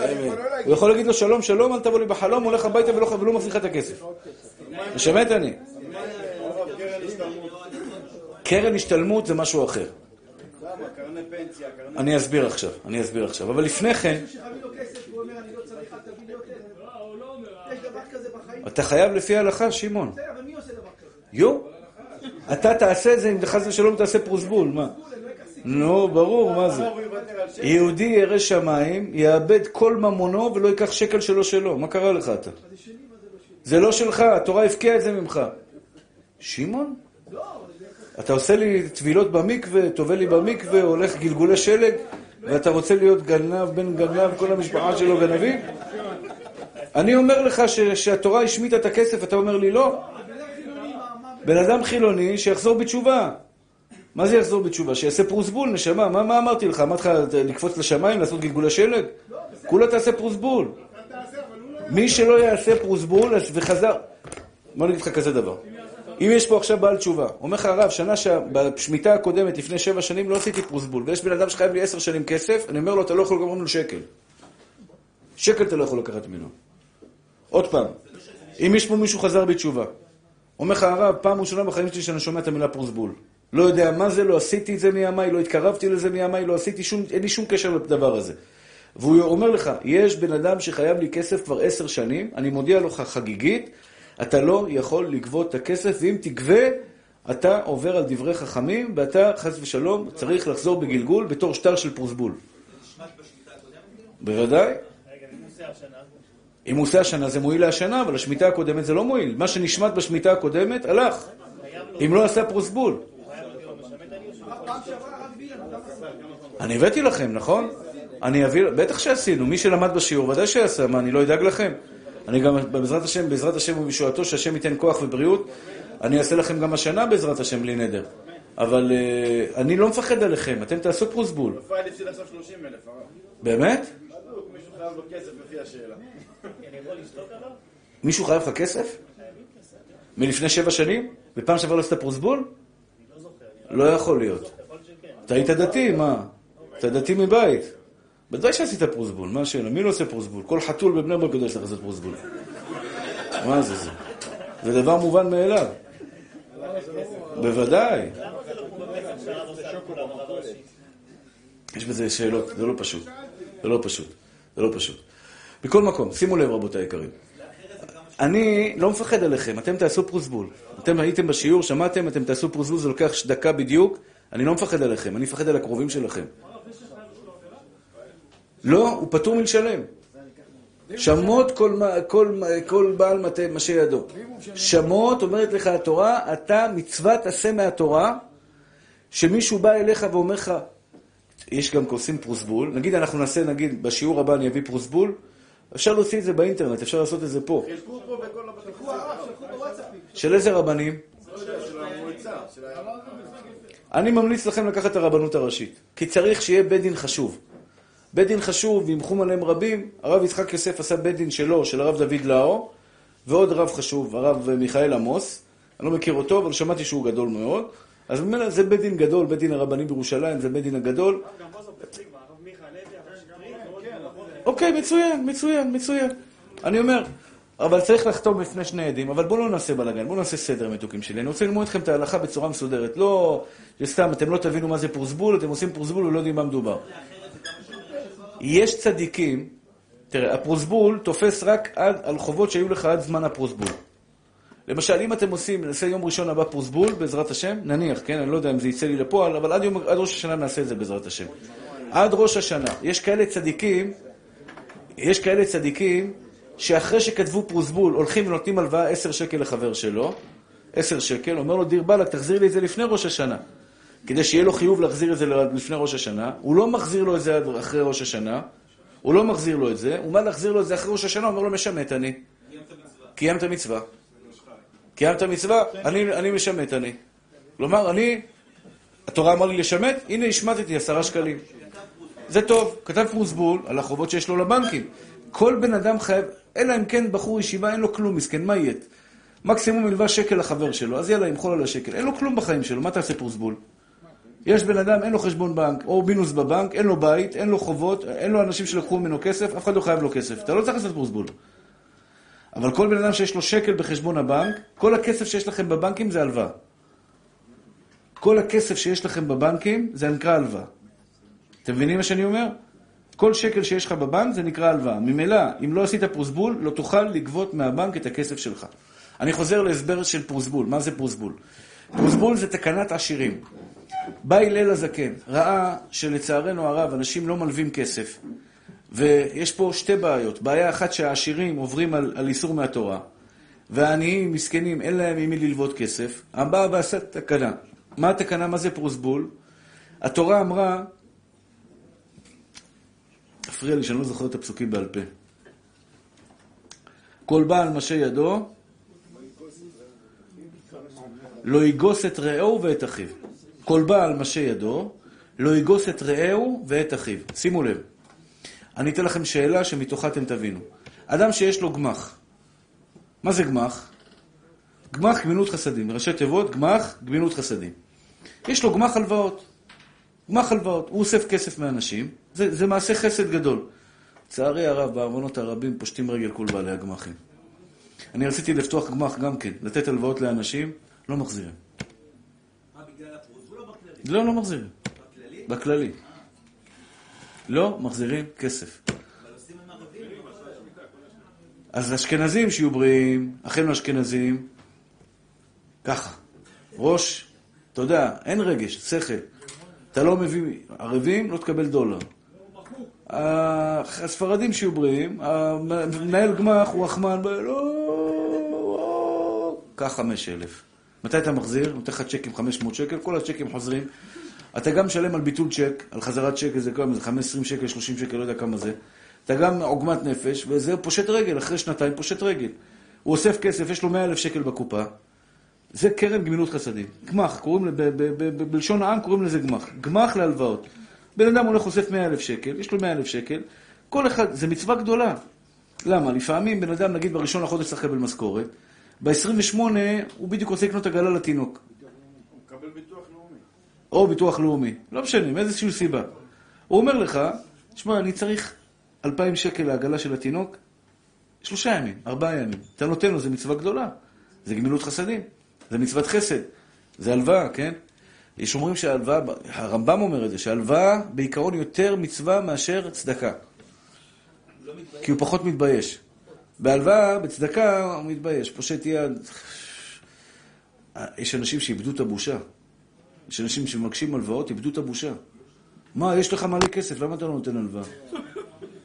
הוא יכול להגיד לו שלום, שלום, אל תבוא לי בחלום, הולך הביתה ולא מחזיר לך את הכסף. משמט אני.
קרן השתלמות.
זה משהו אחר. אני אסביר עכשיו, אני אסביר עכשיו. אבל לפני כן,
שחייבים לו כסף, הוא אומר, אני לא צריך, אל תביא לי יותר.
לא, הוא לא אומר.
יש דבר כזה בחיים?
אתה חייב לפי ההלכה, שמעון.
בסדר, אבל מי עושה דבר כזה?
יו, אתה תעשה את זה אם חס ושלום תעשה פרוסבול, מה? נו, ברור, מה זה? יהודי ירא שמיים, יאבד כל ממונו ולא ייקח שקל שלו שלו. מה קרה לך אתה? זה לא שלך, התורה הפקיעה את זה ממך. שמעון? אתה עושה לי טבילות במקווה, טובל לי במקווה, הולך גלגולי שלג, ואתה רוצה להיות גנב בן גנב, כל המשפחה שלו גנבים? אני אומר לך ש- שהתורה השמיטה את הכסף, אתה אומר לי לא? בן אדם חילוני שיחזור בתשובה. מה זה יחזור בתשובה? שיעשה פרוסבול, נשמה. מה, מה אמרתי לך? אמרתי לך לקפוץ לשמיים, לעשות גלגולי שלג? כולה תעשה פרוסבול.
לא
מי שלא יעשה פרוסבול וחזר... בוא נגיד לך כזה דבר. אם יש פה עכשיו בעל תשובה, אומר לך הרב, שנה שה... בשמיטה הקודמת, לפני שבע שנים, לא עשיתי פרוסבול, ויש בן אדם שחייב לי עשר שנים כסף, אני אומר לו, אתה לא יכול לגמור ממנו שקל. שקל אתה לא יכול לקחת ממנו. עוד פעם, אם יש פה מישהו חזר בתשובה, אומר לך הרב, פעם ראשונה בחיים שלי שאני שומע את המילה פרוסבול. לא יודע מה זה, לא עשיתי את זה מימיי, לא התקרבתי לזה מימיי, לא עשיתי שום, אין לי שום קשר לדבר הזה. והוא אומר לך, יש בן אדם שחייב לי כסף כבר עשר שנים, אני מודיע לך חגיגית, אתה לא יכול לגבות את הכסף, ואם תגבה, אתה עובר על דברי חכמים, ואתה, חס ושלום, צריך לחזור בגלגול בתור שטר של פרוסבול. בוודאי. אם הוא עושה השנה זה מועיל להשנה, אבל השמיטה הקודמת זה לא מועיל. מה שנשמט בשמיטה הקודמת, הלך. אם לא עשה פרוסבול. אני הבאתי לכם, נכון? אני אביא, בטח שעשינו, מי שלמד בשיעור ודאי שעשה, מה, אני לא אדאג לכם? אני גם, בעזרת השם, בעזרת השם ובישועתו, שהשם ייתן כוח ובריאות, אני אעשה לכם גם השנה בעזרת השם בלי נדר. אבל אה, אני לא מפחד עליכם, אתם תעשו פרוסבול.
רפאל הפסיד עכשיו 30 אלף, הרב.
באמת?
מישהו חייב
לך כסף? מלפני שבע שנים? ופעם שעברה לא עשית פרוסבול? לא יכול להיות. אתה היית דתי, מה? אתה דתי מבית. בוודאי שעשית פרוסבול, מה השאלה? מי לא עושה פרוסבול? כל חתול בבני ברק יודע שצריך לעשות פרוסבול. מה זה זה? זה דבר מובן מאליו. בוודאי. יש בזה שאלות, זה לא פשוט. זה לא פשוט. זה לא פשוט. מכל מקום, שימו לב רבותיי היקרים. אני לא מפחד עליכם, אתם תעשו פרוסבול. אתם הייתם בשיעור, שמעתם, אתם תעשו פרוסבול, זה לוקח דקה בדיוק. אני לא מפחד עליכם, אני מפחד על הקרובים שלכם. לא, הוא פטור מלשלם. שמות כל, כל, כל בעל מטה משה ידו. שמות, אומרת לך התורה, אתה מצוות עשה מהתורה, שמישהו בא אליך ואומר לך, יש גם עושים פרוסבול, נגיד אנחנו נעשה, נגיד, בשיעור הבא אני אביא פרוסבול, אפשר להוציא את זה באינטרנט, אפשר לעשות את זה פה.
חילקו פה בכל הבתי
שלחו הרב, שלחו בוואטסאפים.
של איזה רבנים? אני ממליץ לכם לקחת את הרבנות הראשית, כי צריך שיהיה בית דין חשוב. בית דין חשוב, וימחום עליהם רבים, הרב יצחק יוסף עשה בית דין שלו, של הרב דוד לאו, ועוד רב חשוב, הרב מיכאל עמוס, אני לא מכיר אותו, אבל שמעתי שהוא גדול מאוד, אז ממילא זה בית דין גדול, בית דין הרבני בירושלים, זה בית דין הגדול. אוקיי, מצוין, מצוין, מצוין. אני אומר, אבל צריך לחתום בפני שני עדים, אבל בואו לא נעשה בלאגן, בואו נעשה סדר, מתוקים שלי. אני רוצה ללמוד אתכם את ההלכה בצורה מסודרת. לא, שסתם, אתם לא תבינו מה זה פרוסבול, אתם עושים פרוסבול ולא יודעים מה מדובר. יש צדיקים, תראה, הפרוסבול תופס רק עד, על חובות שהיו לך עד זמן הפרוסבול. למשל, אם אתם עושים, נעשה יום ראשון הבא פרוסבול, בעזרת השם, נניח, כן, אני לא יודע אם זה יצא לי לפועל, אבל עד, יום, עד ראש השנה נעשה את זה בעזרת השם. עד ראש השנה. יש כאלה צדיקים, יש כאלה צדיקים, שאחרי שכתבו פרוסבול, הולכים ונותנים הלוואה עשר שקל לחבר שלו, עשר שקל, אומר לו, דיר באלק, תחזיר לי את זה לפני ראש השנה. כדי שיהיה לו חיוב להחזיר את זה לפני ראש השנה. הוא לא מחזיר לו את זה אחרי ראש השנה, הוא לא מחזיר לו את זה, הוא בא להחזיר לו את זה אחרי ראש השנה, אומר לו, משמט אני. קיימת מצווה. קיימת מצווה, אני, אני משמט אני. כלומר, אני, התורה אמרה לי לשמט, הנה השמטתי עשרה שקלים. זה טוב, כתב פרוסבול על החובות שיש לו לבנקים. כל בן אדם חייב, אלא אם כן בחור ישיבה, אין לו כלום, מסכן, מה יהיה? מקסימום ילווה שקל לחבר שלו, אז יאללה, ימחול על השקל. אין לו כלום בחיים שלו, מה תעשה פרוסבול? יש בן אדם, אין לו חשבון בנק, או מינוס בבנק, אין לו בית, אין לו חובות, אין לו אנשים שלקחו ממנו כסף, אף אחד לא חייב לו כסף. אתה לא צריך לעשות פרוסבול. אבל כל בן אדם שיש לו שקל בחשבון הבנק, כל הכסף שיש לכם בבנקים זה הלוואה. כל הכסף שיש לכם בבנקים זה נקרא הלוואה. אתם מבינים מה שאני אומר? כל שקל שיש לך בבנק זה נקרא הלוואה. ממילא, אם לא עשית פרוסבול, לא תוכל לגבות מהבנק את הכסף שלך. אני חוזר להסבר של פרוסבול. מה זה פרוסבול? פרוסבול זה תקנת עשירים. בא הלל הזקן, ראה שלצערנו הרב אנשים לא מלווים כסף. ויש פה שתי בעיות. בעיה אחת שהעשירים עוברים על, על איסור מהתורה, והעניים, מסכנים, אין להם עם מי ללוות כסף. הבא ועשה תקנה. מה התקנה? מה זה פרוסבול? התורה אמרה, הפריע לי שאני לא זוכר את הפסוקים בעל פה. כל בעל משה ידו, לא יגוס את רעהו ואת אחיו. כל בעל משה ידו, לא יגוס את רעהו ואת אחיו. שימו לב, אני אתן לכם שאלה שמתוכה אתם תבינו. אדם שיש לו גמח. מה זה גמח? גמח גמילות חסדים. ראשי תיבות, גמח גמילות חסדים. יש לו גמח הלוואות. גמח הלוואות. הוא אוסף כסף מאנשים, זה, זה מעשה חסד גדול. לצערי הרב, בעוונות הרבים פושטים רגל כל בעלי הגמחים. אני רציתי לפתוח גמח גם כן, לתת הלוואות לאנשים, לא מחזירים.
מה, בגלל הפרוטבול או בכללי?
לא, לא מחזירים.
בכללי?
בכללי. לא מחזירים כסף.
ערבים.
אז אשכנזים שיהיו בריאים, אחינו אשכנזים, ככה. ראש, אתה יודע, אין רגש, שכל. אתה לא מביא, ערבים, לא תקבל דולר. הספרדים שיהיו בריאים, המנהל גמ"ח הוא רחמן, לא, לא, קח חמש אלף. מתי אתה מחזיר? נותן לך צ'ק עם 500 שקל, כל הצ'קים חוזרים. אתה גם משלם על ביטול צ'ק, על חזרת צ'ק, איזה כמה זה, 15 שקל, 30 שקל, לא יודע כמה זה. אתה גם עוגמת נפש, וזה פושט רגל, אחרי שנתיים פושט רגל. הוא אוסף כסף, יש לו 100 אלף שקל בקופה. זה קרן גמילות חסדים. גמ"ח, קוראים, בלשון העם קוראים לזה גמ"ח. גמ"ח להלוואות. בן אדם הולך אוסף 100 אלף שקל, יש לו 100 אלף שקל, כל אחד, זה מצווה גדולה. למה? לפעמים בן אדם, נגיד בראשון לחודש צריך לקבל משכורת, ב-28 הוא בדיוק רוצה לקנות עגלה לתינוק.
הוא מקבל ביטוח לאומי.
או ביטוח לאומי, לא משנה, מאיזושהי סיבה. הוא אומר לך, שמע, אני צריך 2,000 שקל לעגלה של התינוק, שלושה ימים, ארבעה ימים. אתה נותן לו, זה מצווה גדולה. זה גמילות חסדים, זה מצוות חסד, זה הלוואה, כן? יש אומרים שההלוואה, הרמב"ם אומר את זה, שההלוואה בעיקרון יותר מצווה מאשר צדקה. כי הוא פחות מתבייש. בהלוואה, בצדקה, הוא מתבייש, פושט יד. יש אנשים שאיבדו את הבושה. יש אנשים שמבקשים הלוואות, איבדו את הבושה. מה, יש לך מלא כסף, למה אתה לא נותן הלוואה?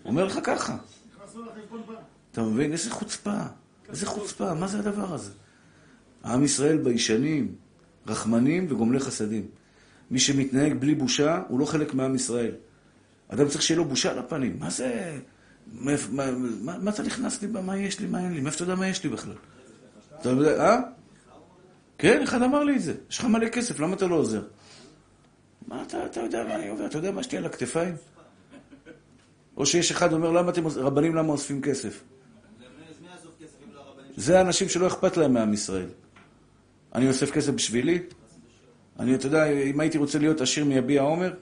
אומר לך ככה. אתה מבין? איזה חוצפה. איזה חוצפה, מה זה הדבר הזה? עם ישראל ביישנים, רחמנים וגומלי חסדים. מי שמתנהג בלי בושה, הוא לא חלק מעם ישראל. אדם צריך שיהיה לו בושה על הפנים. מה זה... מאיפ- מה, מה, מה אתה נכנס לי? מה יש לי? מה אין לי? מאיפה אתה יודע מה יש לי בכלל? אתה יודע, אה? כן, אחד אמר לי את זה. יש לך מלא כסף, למה אתה לא עוזר? מה אתה, אתה יודע מה אני עובר? אתה יודע מה יש לי על הכתפיים? או שיש אחד אומר, למה אתם, רבנים למה אוספים כסף?
לא הרבנים?
זה האנשים שלא אכפת להם מעם ישראל. אני אוסף כסף בשבילי? אני, אתה יודע, אם הייתי רוצה להיות עשיר מיביע עומר,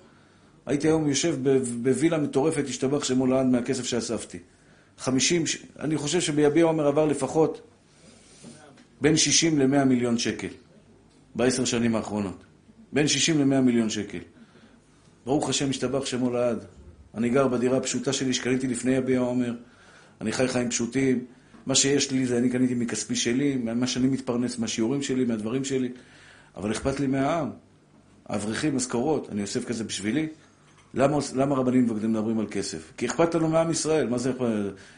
הייתי היום יושב בווילה מטורפת, השתבח שמו לעד מהכסף שאספתי. 50, ש- אני חושב שביביע עומר עבר לפחות בין 60 ל-100 מיליון שקל בעשר שנים האחרונות. בין 60 ל-100 מיליון שקל. ברוך השם, השתבח שמו לעד. אני גר בדירה הפשוטה שלי שקניתי לפני יביע עומר. אני חי חיים פשוטים. מה שיש לי זה אני קניתי מכספי שלי, מה שאני מתפרנס, מהשיעורים שלי, מהדברים שלי. אבל אכפת לי מהעם. האברכים, משכורות, אני אוסף כזה בשבילי. למה, למה רבנים מדברים על כסף? כי אכפת לנו מעם ישראל. מה זה אכפת?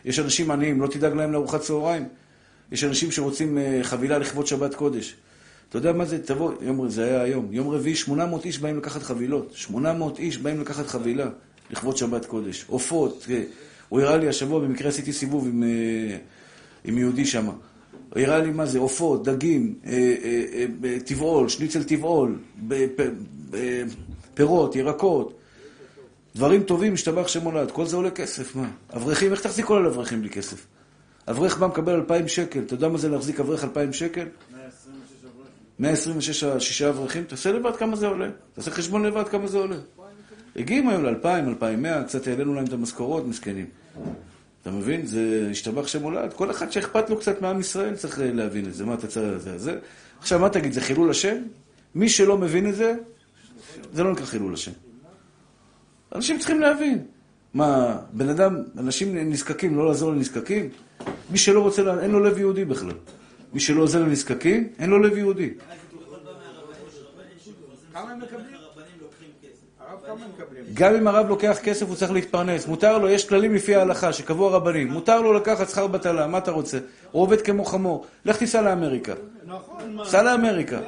יש אנשים עניים, לא תדאג להם לארוחת צהריים? יש אנשים שרוצים אה, חבילה לכבוד שבת קודש. אתה יודע מה זה? תבוא, יום, זה היה היום. יום רביעי, 800 איש באים לקחת חבילות. 800 איש באים לקחת חבילה לכבוד שבת קודש. עופות. אה, הוא הראה לי השבוע, במקרה עשיתי סיבוב עם, אה, עם יהודי שם. הראה לי מה זה, עופות, דגים, אה, אה, אה, טבעול, שניצל טבעול, פירות, ירקות. דברים טובים, משתבח שם הולד. כל זה עולה כסף, מה? אברכים, איך תחזיק כל אברכים בלי כסף? אברך בא מקבל 2,000 שקל. אתה יודע מה זה להחזיק אברך 2,000 שקל? 126 שישה אברכים, תעשה לבד כמה זה עולה. תעשה חשבון לבד כמה זה עולה. הגיעים היום ל-2,000, 2,100, קצת העלינו להם את המשכורות, מסכנים. אתה מבין? זה השתבח שם הולד. כל אחד שאכפת לו קצת מעם ישראל צריך אה, להבין את זה. מה אתה צריך... זה, זה. עכשיו, מה תגיד, זה חילול השם? מי שלא מבין את זה, זה לא נקרא חילול השם. אנשים צריכים להבין. מה, בן אדם, אנשים נזקקים, לא לעזור לנזקקים? מי שלא רוצה, לה- אין לו לב יהודי בכלל. מי שלא עוזר לנזקקים, אין לו לב יהודי.
כמה הם מקבלים?
הרבנים לוקחים כסף.
הרב, כמה הם מקבלים?
גם אם הרב לוקח כסף, הוא צריך להתפרנס. מותר לו, יש כללים לפי ההלכה, שקבעו הרבנים. מותר לו לקחת שכר בטלה, מה אתה רוצה? הוא עובד כמו חמור. לך תיסע לאמריקה.
נכון?
סע לאמריקה.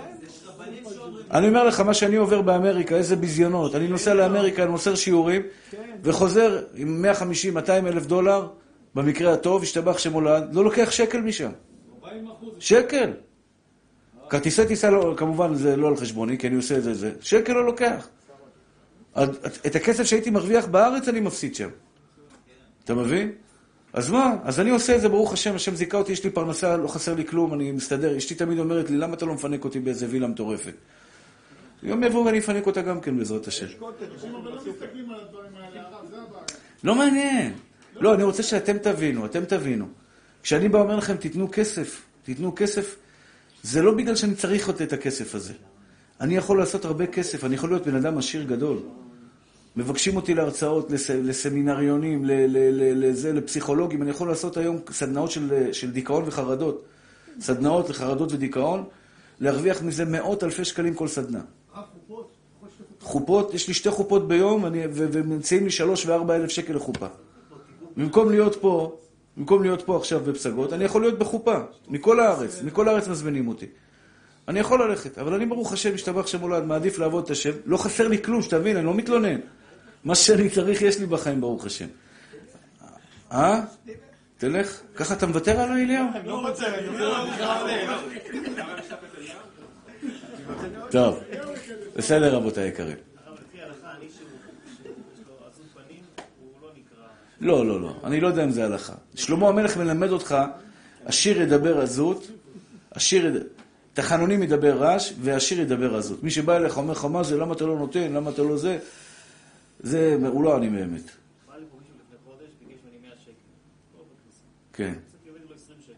אני אומר לך, מה שאני עובר באמריקה, איזה ביזיונות. אני נוסע לאמריקה, אני מוסר שיעורים, וחוזר עם 150, 200 אלף דולר, במקרה הטוב, השתבח שמולד, לא לוקח שקל משם. שקל. כרטיסי טיסה, לא, כמובן, זה לא על חשבוני, כי אני עושה את זה, זה. שקל לא לוקח. את הכסף שהייתי מרוויח בארץ, אני מפסיד שם. אתה מבין? אז מה? אז אני עושה את זה, ברוך השם, השם זיכה אותי, יש לי פרנסה, לא חסר לי כלום, אני מסתדר. אשתי תמיד אומרת לי, למה אתה לא מפנק אותי באיזה וילה מטורפת? יום יבוא ואני אפנק אותה גם כן, בעזרת השם.
לא הבעיה.
לא מעניין. לא, אני רוצה שאתם תבינו, אתם תבינו. כשאני בא ואומר לכם, תיתנו כסף, תיתנו כסף, זה לא בגלל שאני צריך את הכסף הזה. אני יכול לעשות הרבה כסף, אני יכול להיות בן אדם עשיר גדול. מבקשים אותי להרצאות, לס, לסמינריונים, ל, ל, ל, לזה, לפסיכולוגים. אני יכול לעשות היום סדנאות של, של דיכאון וחרדות. סדנאות לחרדות ודיכאון, להרוויח מזה מאות אלפי שקלים כל סדנה.
חופות,
יש לי שתי חופות ביום, ומציעים לי שלוש וארבע אלף שקל לחופה. במקום להיות פה, במקום להיות פה עכשיו בפסגות, אני יכול להיות בחופה, מכל הארץ, מכל הארץ מזמינים אותי. אני יכול ללכת, אבל אני ברוך השם, משתבח שם מולד, מעדיף לעבוד את השם. לא חסר לי כלום, שתבין, אני לא מתלונן. מה שאני צריך יש לי בחיים, ברוך השם. אה? תלך? ככה אתה מוותר עליי, אליהו? טוב, בסדר, רבותיי היקרים.
לפי ההלכה, אני שהוא שיש לו עזות פנים, הוא לא.
לא, לא, לא. אני לא יודע אם זה הלכה. שלמה המלך מלמד אותך, השיר ידבר עזות, השיר יד... תחנונים ידבר רעש, והשיר ידבר עזות. מי שבא אליך אומר לך, מה זה, למה אתה לא נותן, למה אתה לא זה, זה, הוא לא אני באמת.
בא לי פה מישהו לפני חודש, ביקש ממני 100 שקל. בכניסה.
כן.
רציתי להוריד לו 20 שקל.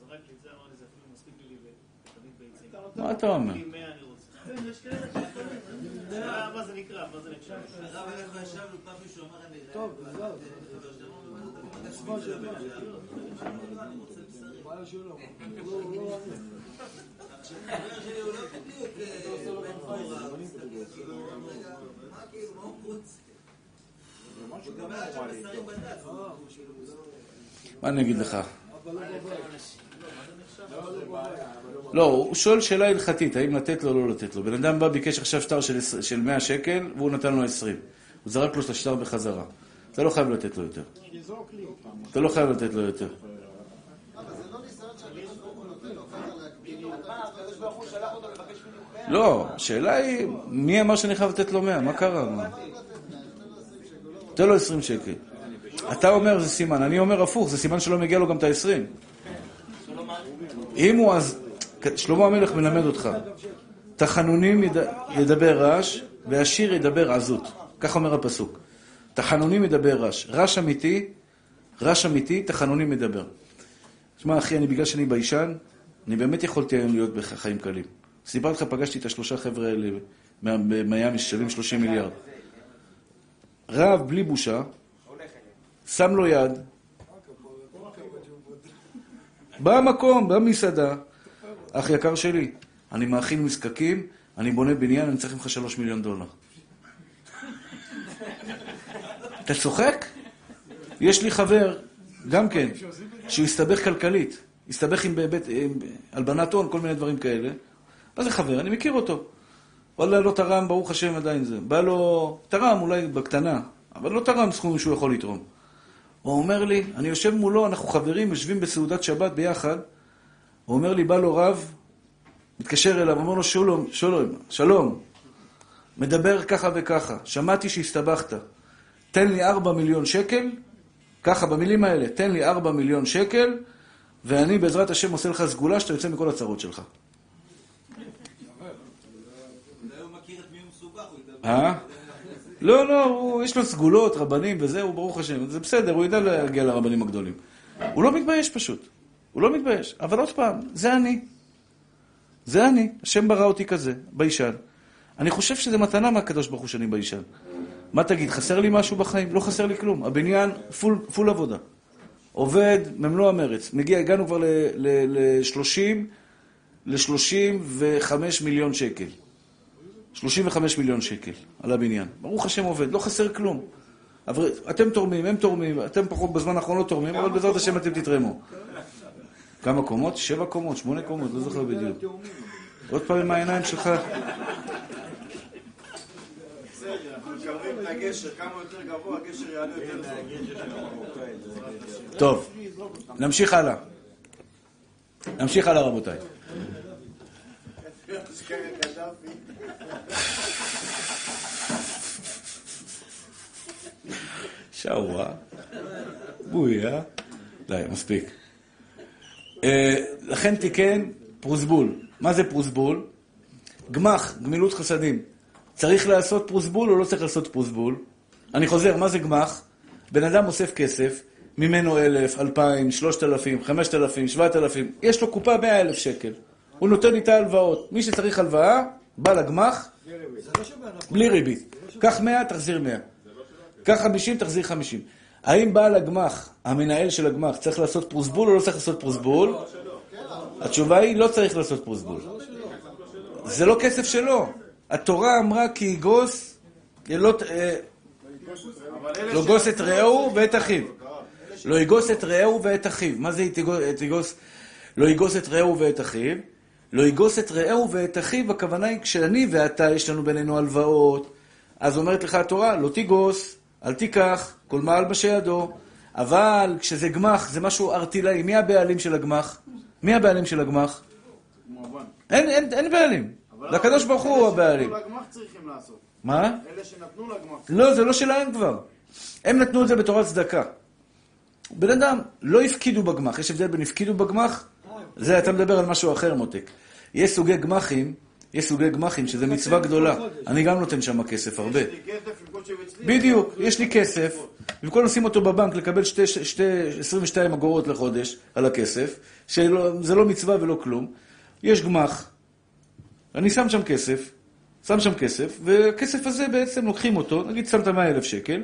זרק לי את זה, אמר לי, זה אפילו מספיק לי לתמיד ביצים.
מה אתה אומר?
לי 100 אני רוצה. כן, שאתה- מה- זה נקרא? מה זה נחשב?
הרב אנחנו ישבנו, פעם מישהו אמר אני...
טוב, עזוב.
החבר שלי הוא לא בדיוק בן חורא, הוא מה כאילו, מה גם היה שם לא-
מה אני אגיד לך? לא, הוא שואל שאלה הלכתית, האם לתת לו או לא לתת לו. בן אדם בא, ביקש עכשיו שטר של עש- של 100 שקל, והוא נתן לו 20. הוא זרק לו את השטר בחזרה. אתה לא חייב לתת לו יותר. אתה לא חייב לתת לו יותר. לא, השאלה היא, מי אמר שאני חייב לתת לו 100? מה קרה? תן לו 20 שקל. אתה אומר זה סימן, אני אומר הפוך, זה סימן שלא מגיע לו גם את ה-20. אם הוא אז... שלמה המלך מלמד אותך, תחנונים יד... ידבר רעש, והשיר ידבר עזות. כך אומר הפסוק. תחנונים ידבר רעש. רעש אמיתי, רעש אמיתי, תחנונים ידבר. תשמע, אחי, אני בגלל שאני ביישן, אני באמת יכולתי היום להיות בחיים קלים. סיפרתי לך, פגשתי את השלושה חבר'ה האלה במיאמי ששווים 30 מיליארד. רב, בלי בושה, שם לו יד, במקום, במסעדה, אח יקר שלי, אני מאכיל מזקקים, אני בונה בניין, אני צריך ממך שלוש מיליון דולר. אתה צוחק? יש לי חבר, גם כן, שהוא הסתבך כלכלית. הסתבך עם הלבנת הון, כל מיני דברים כאלה. מה זה חבר? אני מכיר אותו. וואלה, לא תרם, ברוך השם עדיין זה. בא לו, תרם אולי בקטנה, אבל לא תרם סכום שהוא יכול לתרום. הוא אומר לי, אני יושב מולו, אנחנו חברים, יושבים בסעודת שבת ביחד. הוא אומר לי, בא לו רב, מתקשר אליו, אומר לו, שלום, שלום, שלום. מדבר ככה וככה, שמעתי שהסתבכת. תן לי ארבע מיליון שקל, ככה במילים האלה, תן לי ארבע מיליון שקל, ואני בעזרת השם עושה לך סגולה שאתה יוצא מכל הצרות שלך.
אולי הוא מכיר את מי הוא מסובך, הוא ידבר.
אה? לא, לא, יש לו סגולות, רבנים וזהו, ברוך השם. זה בסדר, הוא ידע להגיע לרבנים הגדולים. הוא לא מתבייש פשוט. הוא לא מתבייש. אבל עוד פעם, זה אני. זה אני. השם ברא אותי כזה, ביישן. אני חושב שזה מתנה מהקדוש ברוך הוא שאני ביישן. מה תגיד, חסר לי משהו בחיים? לא חסר לי כלום. הבניין full, full עבודה. עובד במלוא המרץ. מגיע, הגענו כבר ל-30, ל-35 מיליון שקל. 35 מיליון שקל על הבניין. ברוך השם עובד, לא חסר כלום. אבל אתם תורמים, הם תורמים, אתם פחות בזמן האחרון לא תורמים, אבל בעזרת השם אתם תתרמו. כמה קומות? שבע קומות, שמונה קומות, לא זוכר בדיוק. עוד פעם עם העיניים שלך.
בסדר. טוב,
נמשיך הלאה. נמשיך הלאה, רבותיי. אוי, אה? די, מספיק. אה, לכן תיקן פרוסבול. מה זה פרוסבול? גמח, גמילות חסדים. צריך לעשות פרוסבול או לא צריך לעשות פרוסבול? אני חוזר, מה זה גמח? בן אדם אוסף כסף, ממנו אלף, אלפיים, שלושת אלפים, חמשת אלפים, שבעת אלפים, יש לו קופה מאה אלף שקל. הוא נותן איתה הלוואות. מי שצריך הלוואה, בא לגמח, בלי ריבית. קח מאה, תחזיר מאה. קח חמישים, תחזיר חמישים. האם בעל הגמח, המנהל של הגמח, צריך לעשות פרוסבול או לא צריך לעשות פרוסבול? התשובה היא, לא צריך לעשות פרוסבול. זה לא כסף שלו. התורה אמרה כי יגוס, לא, אה, לא יגוס את רעהו ואת אחיו. לא יגוס את רעהו ואת אחיו. מה זה יגוס? לא יגוס את רעהו ואת אחיו. לא יגוס את רעהו ואת אחיו, הכוונה היא כשאני ואתה, יש לנו בינינו הלוואות, אז אומרת לך התורה, לא תיגוס, אל תיקח, כל מעל בשיידו. אבל כשזה גמח, זה משהו ארטילאי. מי הבעלים של הגמח? מי הבעלים של הגמח? אין, אין, אין בעלים. לקדוש ברוך הוא הבעלים.
אלה שנתנו לגמח צריכים לעשות.
מה?
אלה שנתנו לגמח.
לא, זה לא שלהם כבר. הם נתנו את זה בתורת צדקה. בן אדם, לא הפקידו בגמח. יש הבדל בין הפקידו בגמח, זה אתה מדבר על משהו אחר, מותק. יש סוגי גמחים, יש סוגי גמחים שזה מצווה גדולה. אני גם נותן שם כסף, הרבה.
יש לי כסף עם קודשי אצלי.
בדיוק, יש לי כסף, במקום לשים אותו בבנק, לקבל שתי, שתי, 22 אגורות לחודש על הכסף, שזה לא מצווה ולא כלום, יש גמח, אני שם שם כסף, שם שם כסף, והכסף הזה בעצם לוקחים אותו, נגיד שמת 100 אלף שקל,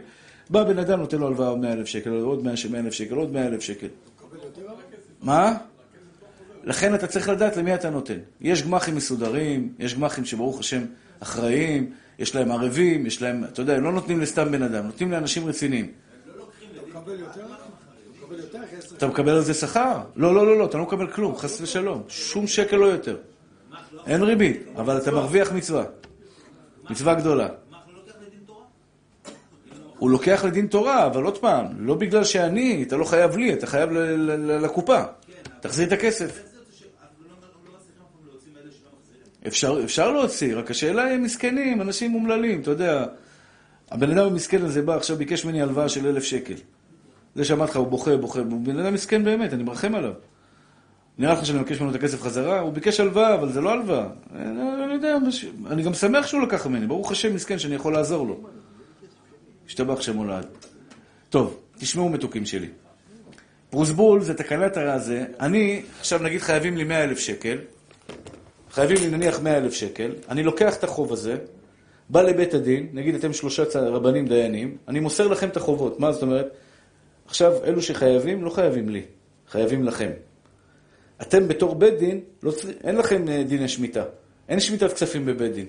בא בן אדם נותן לו הלוואה 100 אלף שקל, עוד 100 אלף שקל, עוד 100 אלף שקל. מה? לכן אתה צריך לדעת למי אתה נותן. יש גמחים מסודרים, יש גמחים שברוך השם אחראיים, יש להם ערבים, יש להם, אתה יודע, הם לא נותנים לסתם בן אדם, נותנים לאנשים רציניים. אתה מקבל על זה שכר? לא, לא, לא, לא, אתה לא מקבל כלום, חס ושלום. שום שקל לא יותר. אין ריבית, אבל אתה מרוויח מצווה. מצווה גדולה. הוא לוקח לדין תורה, אבל עוד פעם, לא בגלל שאני, אתה לא חייב לי, אתה חייב לקופה. תחזיר את הכסף. אפשר, אפשר להוציא, רק השאלה היא מסכנים, אנשים אומללים, אתה יודע. הבן אדם המסכן הזה בא, עכשיו ביקש ממני הלוואה של אלף שקל. זה שאמרתי לך, הוא בוכה, בוכה, הוא בן אדם מסכן באמת, אני מרחם עליו. נראה לך שאני מבקש ממנו את הכסף חזרה? הוא ביקש הלוואה, אבל זה לא הלוואה. אני, אני יודע, אני גם שמח שהוא לקח ממני, ברוך השם מסכן שאני יכול לעזור לו. השתבח שם הולד. טוב, תשמעו מתוקים שלי. פרוסבול זה תקנת הזה. אני, עכשיו נגיד חייבים לי 100 אלף שקל, חייבים לי נניח 100 אלף שקל, אני לוקח את החוב הזה, בא לבית הדין, נגיד אתם שלושה רבנים דיינים, אני מוסר לכם את החובות. מה זאת אומרת? עכשיו, אלו שחייבים, לא חייבים לי, חייבים לכם. אתם בתור בית דין, לא צר... אין לכם אה, דיני שמיטה. אין שמיטת כספים בבית דין.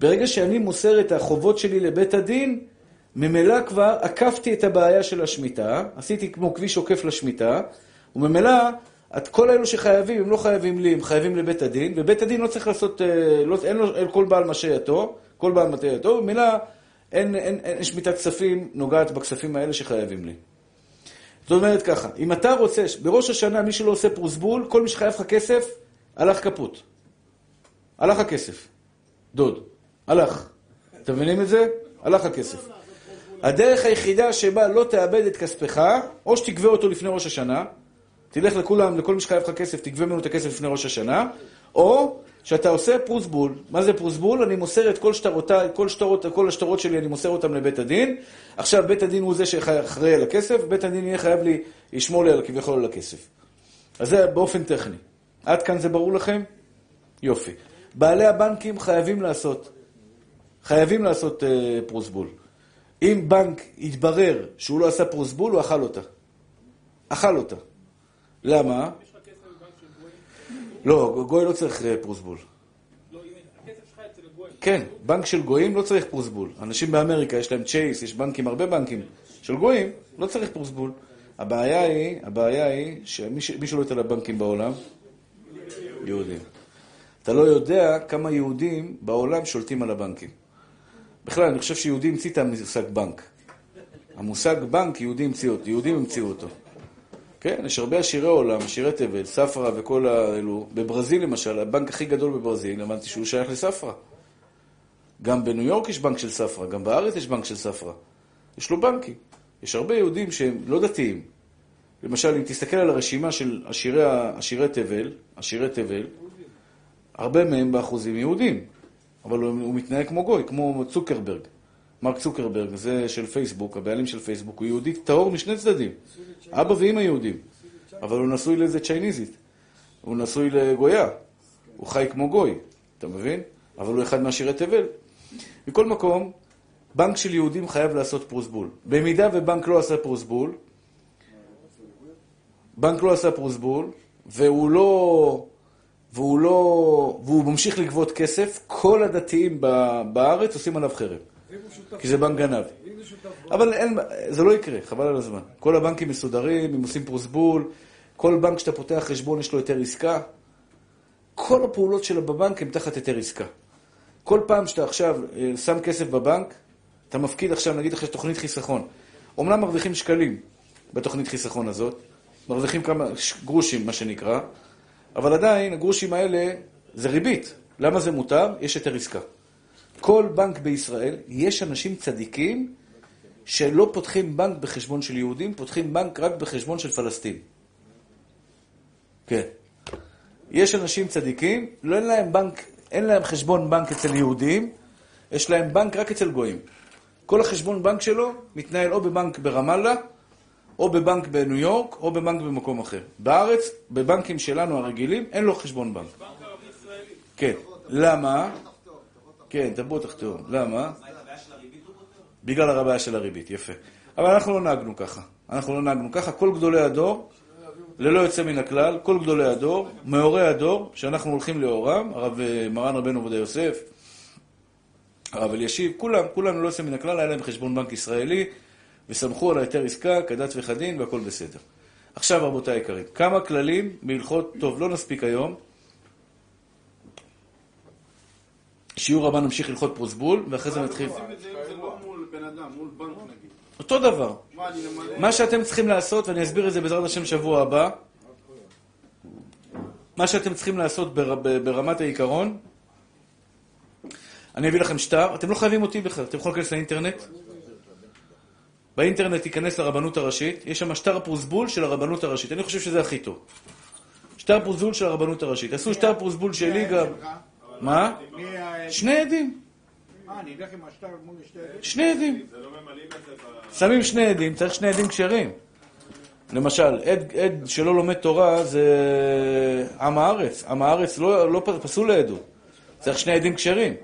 ברגע שאני מוסר את החובות שלי לבית הדין, ממילא כבר עקפתי את הבעיה של השמיטה, עשיתי כמו כביש עוקף לשמיטה, וממילא את כל אלו שחייבים, הם לא חייבים לי, הם חייבים לבית הדין, ובית הדין לא צריך לעשות, אה, לא, אין לו אין כל בעל משייתו, כל בעל וממילא אין, אין, אין, אין שמיטת כספים נוגעת בכספים האלה שחייבים לי. זאת אומרת ככה, אם אתה רוצה, בראש השנה מי שלא עושה פרוסבול, כל מי שחייב לך כסף, הלך כפות. הלך הכסף. דוד. הלך. אתם מבינים את זה? הלך הכסף. הדרך היחידה שבה לא תאבד את כספך, או שתגבה אותו לפני ראש השנה, תלך לכולם, לכל מי שחייב לך כסף, תגבה ממנו את הכסף לפני ראש השנה, או שאתה עושה פרוסבול. מה זה פרוסבול? אני מוסר את כל שטרותיי, כל, שטרות, כל השטרות שלי, אני מוסר אותם לבית הדין. עכשיו, בית הדין הוא זה שאחראי על הכסף, בית הדין יהיה חייב לי, לשמור לי על כביכול על הכסף. אז זה באופן טכני. עד כאן זה ברור לכם? יופי. בעלי הבנקים חייבים לעשות, חייבים לעשות אה, פרוסבול. אם בנק יתברר שהוא לא עשה פרוסבול, הוא אכל אותה. אכל אותה. למה? לא, גוי לא צריך אה, פרוסבול. כן, בנק של גויים לא צריך פרוסבול. אנשים באמריקה, יש להם צ'ייס, יש בנקים, הרבה בנקים של גויים, לא צריך פרוסבול. הבעיה היא, הבעיה היא שמי ש- מי שולט על הבנקים בעולם? יהודים. אתה לא יודע כמה יהודים בעולם שולטים על הבנקים. בכלל, אני חושב שיהודי המציא את המושג בנק. המושג בנק, יהודי המציא אותו, יהודים המציאו אותו. כן, יש הרבה עשירי עולם, עשירי תבל, ספרא וכל האלו. בברזיל למשל, הבנק הכי גדול בברזיל, הבנתי שהוא שייך לספרא. גם בניו יורק יש בנק של ספרא, גם בארץ יש בנק של ספרא. יש לו בנקים. יש הרבה יהודים שהם לא דתיים, למשל, אם תסתכל על הרשימה של עשירי, עשירי תבל, עשירי תבל, הרבה מהם באחוזים יהודים, אבל הוא, הוא מתנהג כמו גוי, כמו צוקרברג. מרק צוקרברג, זה של פייסבוק, הבעלים של פייסבוק, הוא יהודי טהור משני צדדים. אבא ואמא יהודים, אבל הוא נשוי לאיזה צ'ייניזית. הוא נשוי לגויה. הוא חי כמו גוי, אתה מבין? אבל הוא אחד מעשירי תבל. מכל מקום, בנק של יהודים חייב לעשות פרוסבול. במידה ובנק לא עשה פרוסבול, בנק לא עשה פרוסבול, והוא לא... והוא לא... והוא ממשיך לגבות כסף, כל הדתיים בארץ עושים עליו חרם. כי זה בנק גנב. אבל אין, זה לא יקרה, חבל על הזמן. כל הבנקים מסודרים, הם עושים פרוסבול, כל בנק שאתה פותח חשבון יש לו היתר עסקה. כל הפעולות שלו בבנק הן תחת היתר עסקה. כל פעם שאתה עכשיו אה, שם כסף בבנק, אתה מפקיד עכשיו, נגיד עכשיו תוכנית חיסכון. אומנם מרוויחים שקלים בתוכנית חיסכון הזאת, מרוויחים כמה גרושים, מה שנקרא, אבל עדיין הגרושים האלה זה ריבית. למה זה מותר? יש היתר עסקה. כל בנק בישראל, יש אנשים צדיקים שלא פותחים בנק בחשבון של יהודים, פותחים בנק רק בחשבון של פלסטין. כן. יש אנשים צדיקים, לא אין להם בנק, אין להם חשבון בנק אצל יהודים, יש להם בנק רק אצל גויים. כל החשבון בנק שלו מתנהל או בבנק ברמאללה, או בבנק בניו יורק, או בבנק במקום אחר. בארץ, בבנקים שלנו הרגילים, אין לו חשבון בנק.
בנק ערבי ישראלי.
כן. למה? כן, תבוא תחתור. למה? בגלל הרבעיה של הריבית, יפה. אבל אנחנו לא נהגנו ככה. אנחנו לא נהגנו ככה. כל גדולי הדור, ללא יוצא מן הכלל, כל גדולי הדור, מאורי הדור, שאנחנו הולכים לאורם, הרב אה, מרן רבנו עובדיה יוסף, הרב אלישיב, כולם, כולם ללא יוצא מן הכלל, היה להם חשבון בנק ישראלי, וסמכו על ההיתר עסקה כדת וכדין, והכל בסדר. עכשיו, רבותיי היקרים, כמה כללים בהלכות, טוב, לא נספיק היום, שיעור הבא נמשיך הלכות פרוסבול, ואחרי זה נתחיל.
לא.
אותו דבר.
מה,
שאתם צריכים לעשות, ואני אסביר את זה בעזרת השם שבוע הבא, מה שאתם צריכים לעשות ברמת העיקרון, אני אביא לכם שטר, אתם לא חייבים אותי בכלל, אתם יכולים להיכנס לאינטרנט. באינטרנט תיכנס לרבנות הראשית, יש שם שטר פרוסבול של הרבנות הראשית, אני חושב שזה הכי טוב. שטר פרוסבול של הרבנות הראשית. עשו שטר פרוסבול שלי גם. מה? שני עדים.
אה?
שני עדים. שמים שני עדים, צריך שני עדים כשרים. למשל, עד, עד שלא לומד תורה זה עם הארץ. עם הארץ לא, לא פסול לעדות. צריך שני עדים כשרים.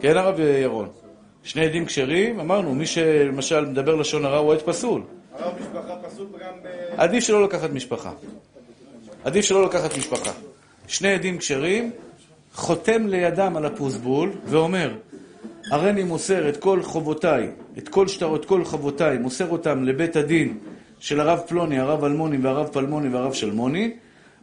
כן, הרב ירון? שני עדים כשרים, אמרנו, מי שלמשל מדבר לשון הרע הוא עד פסול.
הרב משפחה פסול גם ב...
עדיף שלא לקחת משפחה. עדיף שלא לקחת משפחה. שני עדים כשרים, חותם לידם על הפרוסבול ואומר, הריני מוסר את כל חובותיי, את כל שטרות, כל חובותיי, מוסר אותם לבית הדין של הרב פלוני, הרב אלמוני והרב פלמוני והרב שלמוני,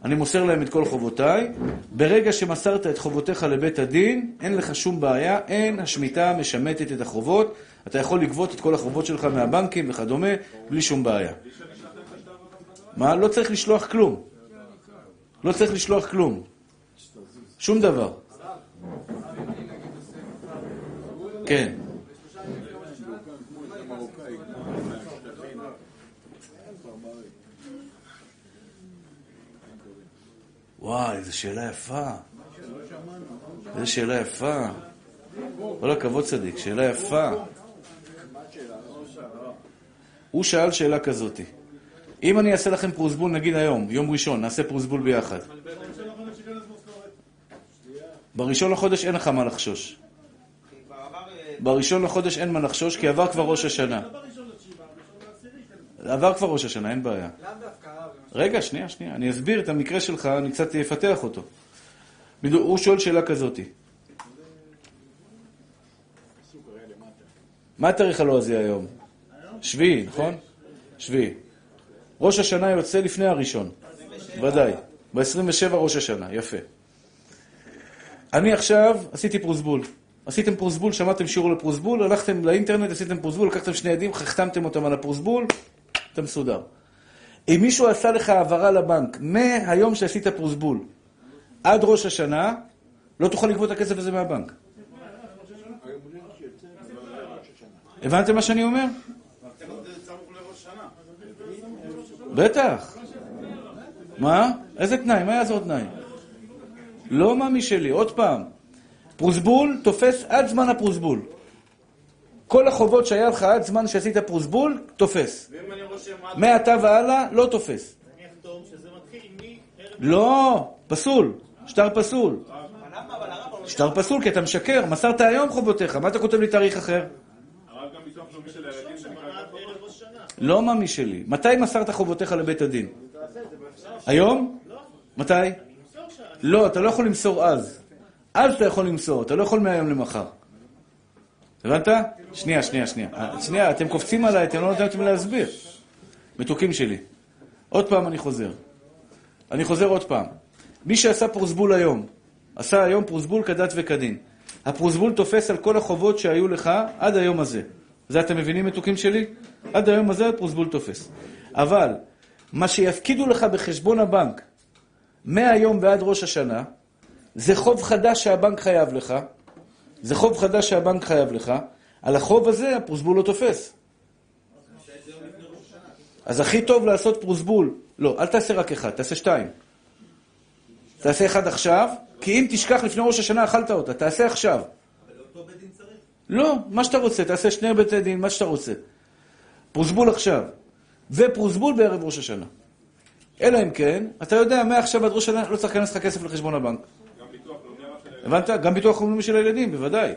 אני מוסר להם את כל חובותיי. ברגע שמסרת את חובותיך לבית הדין, אין לך שום בעיה, אין השמיטה משמטת את החובות, אתה יכול לגבות את כל החובות שלך מהבנקים וכדומה, בלי שום בעיה. מה? לא צריך לשלוח כלום. לא צריך לשלוח כלום. שום דבר. כן. וואי, איזו שאלה יפה. איזו שאלה יפה. כל הכבוד צדיק, שאלה יפה. הוא שאל שאלה כזאתי. אם אני אעשה לכם פרוסבול, נגיד היום, יום ראשון, נעשה פרוסבול ביחד. בראשון לחודש אין לך מה לחשוש. בראשון לחודש אין מה לחשוש, כי עבר כבר ראש השנה. עבר כבר ראש השנה, אין בעיה. רגע, שנייה, שנייה. אני אסביר את המקרה שלך, אני קצת אפתח אותו. הוא שואל שאלה כזאתי. מה התאריך הלועזי היום? שביעי, נכון? שביעי. ראש השנה יוצא לפני הראשון. ודאי. ב-27 ראש השנה, יפה. אני עכשיו עשיתי פרוסבול. עשיתם פרוסבול, שמעתם שיעור לפרוסבול, הלכתם לאינטרנט, עשיתם פרוסבול, לקחתם שני עדים, החתמתם אותם על הפרוסבול, אתה מסודר. אם מישהו עשה לך העברה לבנק מהיום שעשית פרוסבול עד ראש השנה, לא תוכל לגבות את הכסף הזה מהבנק. הבנתם מה שאני אומר? בטח. מה? איזה תנאי? מה יעזור תנאי? לא מאמי שלי, עוד פעם. פרוסבול תופס עד זמן הפרוסבול. כל החובות שהיה לך עד זמן שעשית פרוסבול, תופס.
ואם אני רושם עד...
מעתה והלאה, לא תופס.
אני אחתום שזה מתחיל מערב...
לא, פסול. שטר פסול.
אומר...
שטר פסול, כי אתה משקר. מסרת היום חובותיך, מה אתה כותב לי תאריך אחר? לא מאמי שלי. מתי מסרת חובותיך לבית הדין? היום? מתי? לא, אתה לא יכול למסור אז. אז אתה יכול למסור, אתה לא יכול מהיום למחר. הבנת? שנייה, שנייה, שנייה. אה, שנייה, אתם קופצים עליי, אתם לא נותנים להסביר. מתוקים שלי. עוד פעם אני חוזר. אני חוזר עוד פעם. מי שעשה פרוסבול היום, עשה היום פרוסבול כדת וכדין. הפרוסבול תופס על כל החובות שהיו לך עד היום הזה. זה אתם מבינים מתוקים שלי? עד היום הזה הפרוסבול תופס. אבל מה שיפקידו לך בחשבון הבנק מהיום ועד ראש השנה, זה חוב חדש שהבנק חייב לך, זה חוב חדש שהבנק חייב לך, על החוב הזה הפרוסבול לא תופס. אז הכי טוב לעשות פרוסבול, לא, אל תעשה רק אחד, תעשה שתיים. תעשה אחד עכשיו, כי אם תשכח לפני ראש השנה אכלת אותה, תעשה עכשיו.
אבל אותו בית דין צריך.
לא, מה שאתה רוצה, תעשה שני בתי דין, מה שאתה רוצה. פרוסבול עכשיו, ופרוסבול בערב ראש השנה. אלא אם כן, אתה יודע, מעכשיו עד ראש השנה לא צריך להיכנס לך כסף לחשבון הבנק.
גם ביטוח לאומי של הילדים.
הבנת? גם ביטוח לאומי של הילדים, בוודאי.
אבל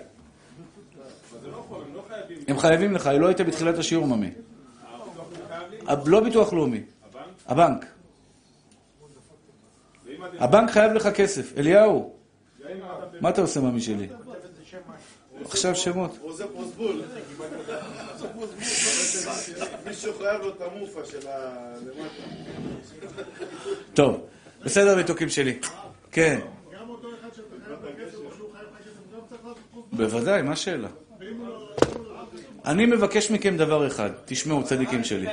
זה לא חוב, הם חייבים.
הם חייבים לך, לא היית בתחילת השיעור, ממי. הב- לא ביטוח לאומי,
הבנק?
הבנק. חייב לך כסף. אליהו. מה אתה עושה, ממי שלי? עכשיו שמות.
עושה פרוסבול. מישהו חייב לו את המופה של ה... למטה.
טוב, בסדר, מתוקים שלי. כן.
גם אותו אחד שאתה חייב לו כסף, או שהוא חייב לך כסף, גם צריך לעשות חוץ.
בוודאי, מה השאלה?
הוא לא...
אני מבקש מכם דבר אחד, תשמעו, צדיקים שלי.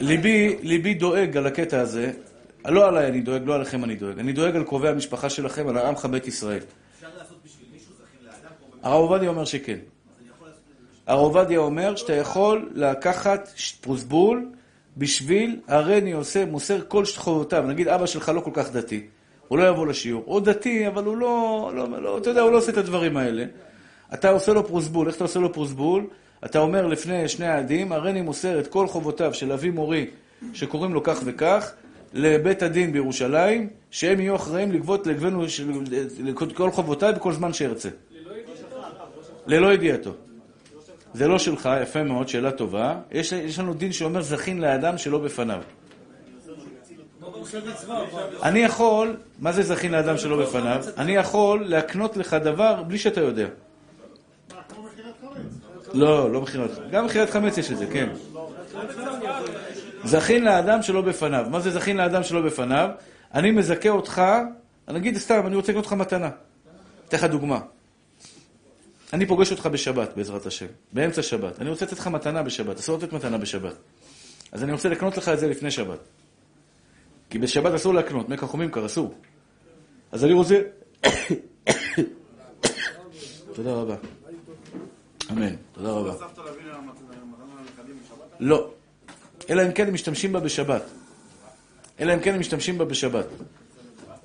ליבי, ליבי דואג על הקטע הזה, לא עליי אני דואג, לא עליכם אני דואג. אני דואג על קרובי המשפחה שלכם, על עמך בית ישראל.
אפשר לעשות בשביל מישהו זכין לאדם כמו
הרב עובדיה אומר שכן. הרב עובדיה אומר שאתה יכול לקחת פרוסבול בשביל הרני עושה, מוסר כל חובותיו. נגיד אבא שלך לא כל כך דתי, הוא לא יבוא לשיעור. הוא דתי, אבל הוא לא, לא, לא, אתה יודע, הוא לא עושה את הדברים האלה. אתה עושה לו פרוסבול, איך אתה עושה לו פרוסבול? אתה אומר לפני שני העדים, הרני מוסר את כל חובותיו של אבי מורי, שקוראים לו כך וכך, לבית הדין בירושלים, שהם יהיו אחראים לגבות לגבנו של- כל חובותיי בכל זמן שירצה. ללא ידיעתו. זה לא שלך, יפה מאוד, שאלה טובה. יש, יש לנו דין שאומר זכין לאדם שלא בפניו. אני יכול, מה זה זכין לאדם שלא בפניו? אני יכול להקנות לך דבר בלי שאתה יודע.
חמץ?
לא, לא מכירת, גם מכירת חמץ יש את זה, כן. זכין לאדם שלא בפניו. מה זה זכין לאדם שלא בפניו? אני מזכה אותך, נגיד סתם, אני רוצה לקנות לך מתנה. אתן לך דוגמה. אני פוגש אותך בשבת, בעזרת השם, באמצע שבת. אני רוצה לתת לך מתנה בשבת, אסור לתת מתנה בשבת. אז אני רוצה לקנות לך את זה לפני שבת. כי בשבת אסור להקנות, מי כחומים קר, אסור. אז אני רוצה... תודה רבה. אמן, תודה רבה. לא. אלא אם כן הם משתמשים בה בשבת. אלא אם כן הם משתמשים בה בשבת.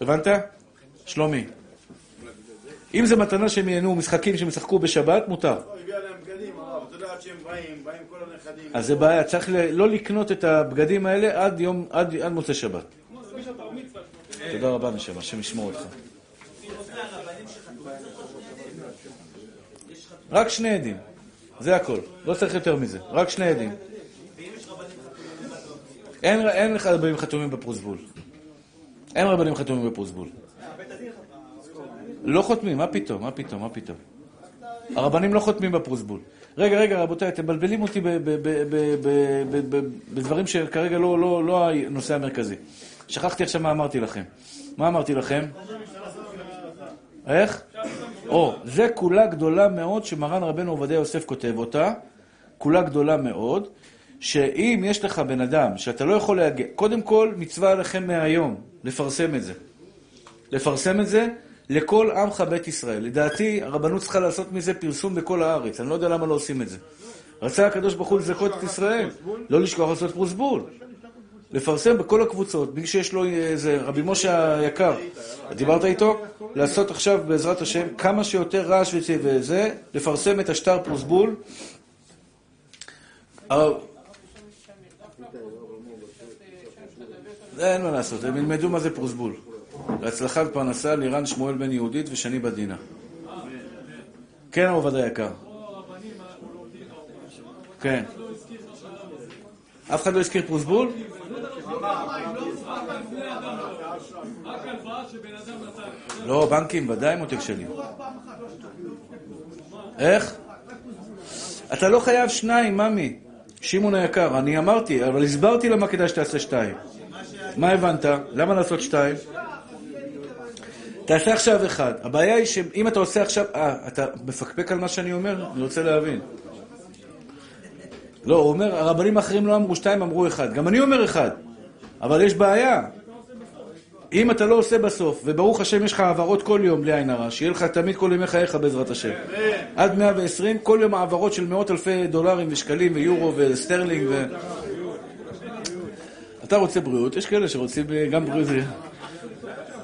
הבנת? שלומי. אם זה מתנה שהם ייהנו, משחקים שהם ישחקו בשבת, מותר. אז זה בעיה, צריך לא לקנות את הבגדים האלה עד יום, עד, מוצאי שבת. תודה רבה, נשמה, השם ישמור אותך. רק שני עדים. זה הכל. לא צריך יותר מזה. רק שני עדים. אין, לך רבנים חתומים בפרוסבול. אין רבנים חתומים בפרוסבול. לא חותמים, מה פתאום, מה פתאום, מה פתאום. הרבנים לא חותמים בפרוסבול. רגע, רגע, רבותיי, אתם מבלבלים אותי בדברים שכרגע לא, לא, לא הנושא המרכזי. שכחתי עכשיו מה אמרתי לכם. מה אמרתי לכם? איך? או, זה כולה גדולה מאוד שמרן רבנו עובדיה יוסף כותב אותה, כולה גדולה מאוד, שאם יש לך בן אדם שאתה לא יכול להגיע, קודם כל מצווה עליכם מהיום לפרסם את זה. לפרסם את זה לכל עמך בית ישראל. לדעתי, הרבנות צריכה לעשות מזה פרסום בכל הארץ. אני לא יודע למה לא עושים את זה. רצה הקדוש ברוך הוא לזכות את ישראל, לא לשכוח לעשות פרוסבול. לפרסם בכל הקבוצות, מי שיש לו איזה, רבי משה היקר, דיברת איתו? לעשות עכשיו בעזרת השם כמה שיותר רעש וזה, לפרסם את השטר פלוס בול. אבל- זה אין מה לעשות, הם ילמדו מה זה פרוסבול. להצלחת פרנסה לירן שמואל בן יהודית ושני בדינה. כן, עובד היקר. כן. אף אחד לא הזכיר פרוסבול? לא, בנקים, ודאי מותק שלי. איך? אתה לא חייב שניים, ממי. שמעון היקר, אני אמרתי, אבל הסברתי למה כדאי שתעשה שתיים. מה הבנת? למה לעשות שתיים? תעשה עכשיו אחד. הבעיה היא שאם אתה עושה עכשיו... אה, אתה מפקפק על מה שאני אומר? אני רוצה להבין. לא, הוא אומר, הרבנים האחרים לא אמרו שתיים, אמרו אחד. גם אני אומר אחד. אבל יש בעיה. אם אתה לא עושה בסוף, וברוך השם יש לך העברות כל יום בלי עין הרע, שיהיה לך תמיד כל ימי חייך בעזרת השם. עד 120, כל יום העברות של מאות אלפי דולרים ושקלים ויורו וסטרלינג ו... אתה רוצה בריאות, יש כאלה שרוצים אה, גם בריאות.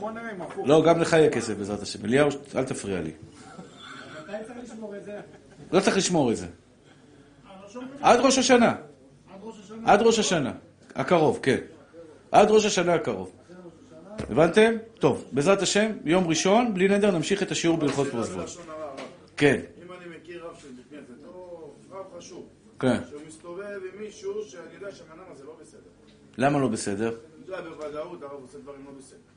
בוא נראה אם הפוך.
לא, גם לך יהיה כסף בעזרת השם. אליהו, אל תפריע לי.
מתי צריך לשמור את זה?
לא צריך לשמור את זה. עד ראש השנה. עד ראש השנה. הקרוב, כן. עד ראש השנה הקרוב. הבנתם? טוב, בעזרת השם, יום ראשון, בלי נדר, נמשיך את השיעור בהלכות
הרב.
כן,
אם אני מכיר רב של כנסת, או רב חשוב,
כן.
שהוא מסתובב עם מישהו שאני יודע אדם הזה לא בסדר.
למה לא בסדר?
אתה יודע, בוודאות הרב עושה דברים לא בסדר.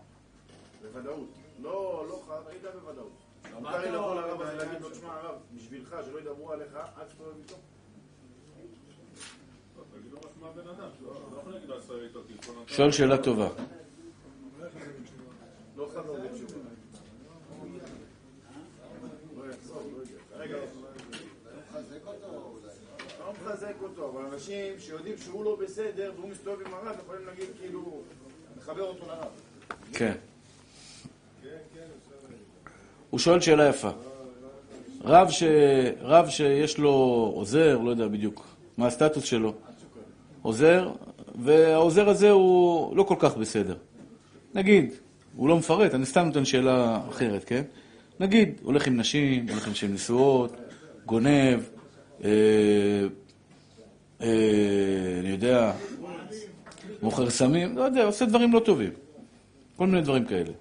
בוודאות. לא, לא חייב, אני יודע בוודאות. מותר לי לבוא לרב הזה להגיד לו, תשמע הרב, בשבילך, שלא ידברו עליך, אל תסתובב איתו.
שואל שאלה טובה.
לא. לא לא לא מחזק אותו, אבל אנשים שיודעים שהוא לא בסדר והוא מסתובב עם הרב, יכולים להגיד כאילו, לחבר אותו לרב.
כן. הוא שואל שאלה יפה. רב, ש... רב שיש לו עוזר, לא יודע בדיוק מה הסטטוס שלו, עוזר, והעוזר הזה הוא לא כל כך בסדר. נגיד, הוא לא מפרט, אני סתם נותן שאלה אחרת, כן? נגיד, הולך עם נשים, הולך עם נשים נשואות, גונב, אה, אה, אני יודע, מוכר סמים, לא יודע, עושה דברים לא טובים. כל מיני דברים כאלה.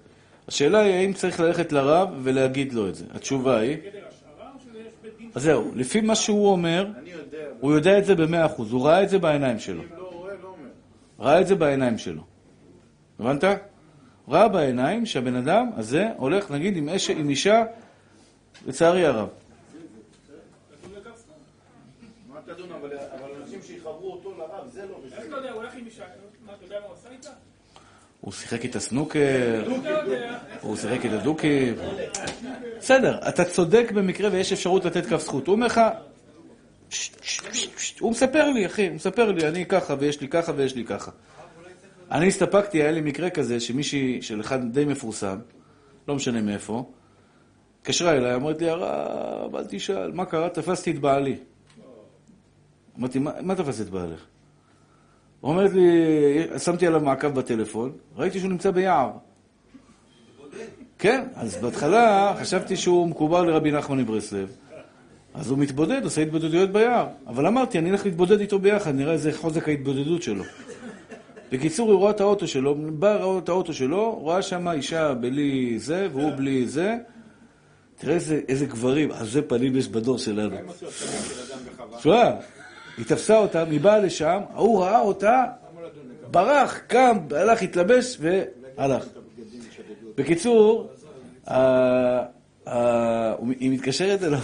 השאלה היא האם צריך ללכת לרב ולהגיד לו את זה. התשובה היא... אז זהו, לפי מה שהוא אומר, הוא יודע את זה במאה אחוז, הוא ראה את זה בעיניים שלו.
לא לא.
ראה את זה בעיניים שלו. הבנת? ראה בעיניים שהבן אדם הזה הולך, נגיד, עם אישה, לצערי הרב.
מה תדון, אבל אבל אנשים שיחברו אותו לרב, זה לא
איך
בסדר.
אתה יודע, הוא הולך עם אישה, מה, אתה יודע מה הוא עשה איתה?
הוא שיחק איתה סנוקר,
אתה יודע.
הוא שיחק איתה דוקים. בסדר, אתה צודק במקרה ויש אפשרות לתת כף זכות. הוא אומר לך. הוא מספר לי, אחי, הוא מספר לי, אני ככה ויש לי ככה ויש לי ככה. אני הסתפקתי, היה לי מקרה כזה שמישהי, של אחד די מפורסם, לא משנה מאיפה, התקשרה אליי, אמרת לי, הרב, אל תשאל, מה קרה? תפסתי את בעלי. אמרתי, מה, מה תפסת את בעלך? אומרת לי, שמתי עליו מעקב בטלפון, ראיתי שהוא נמצא ביער. כן, אז בהתחלה חשבתי שהוא מקובל לרבי נחמן מברסלב, אז הוא מתבודד, עושה התבודדויות ביער. אבל אמרתי, אני אלך להתבודד איתו ביחד, נראה איזה חוזק ההתבודדות שלו. בקיצור, הוא רואה את האוטו שלו, בא רואה את האוטו שלו, רואה שם אישה בלי זה, והוא בלי זה. תראה איזה, איזה גברים, עזי פנים יש בדור שלנו. תשמע, היא תפסה אותה, היא באה לשם, ההוא ראה אותה, ברח, קם, הלך, התלבש והלך. בקיצור, היא מתקשרת אליו.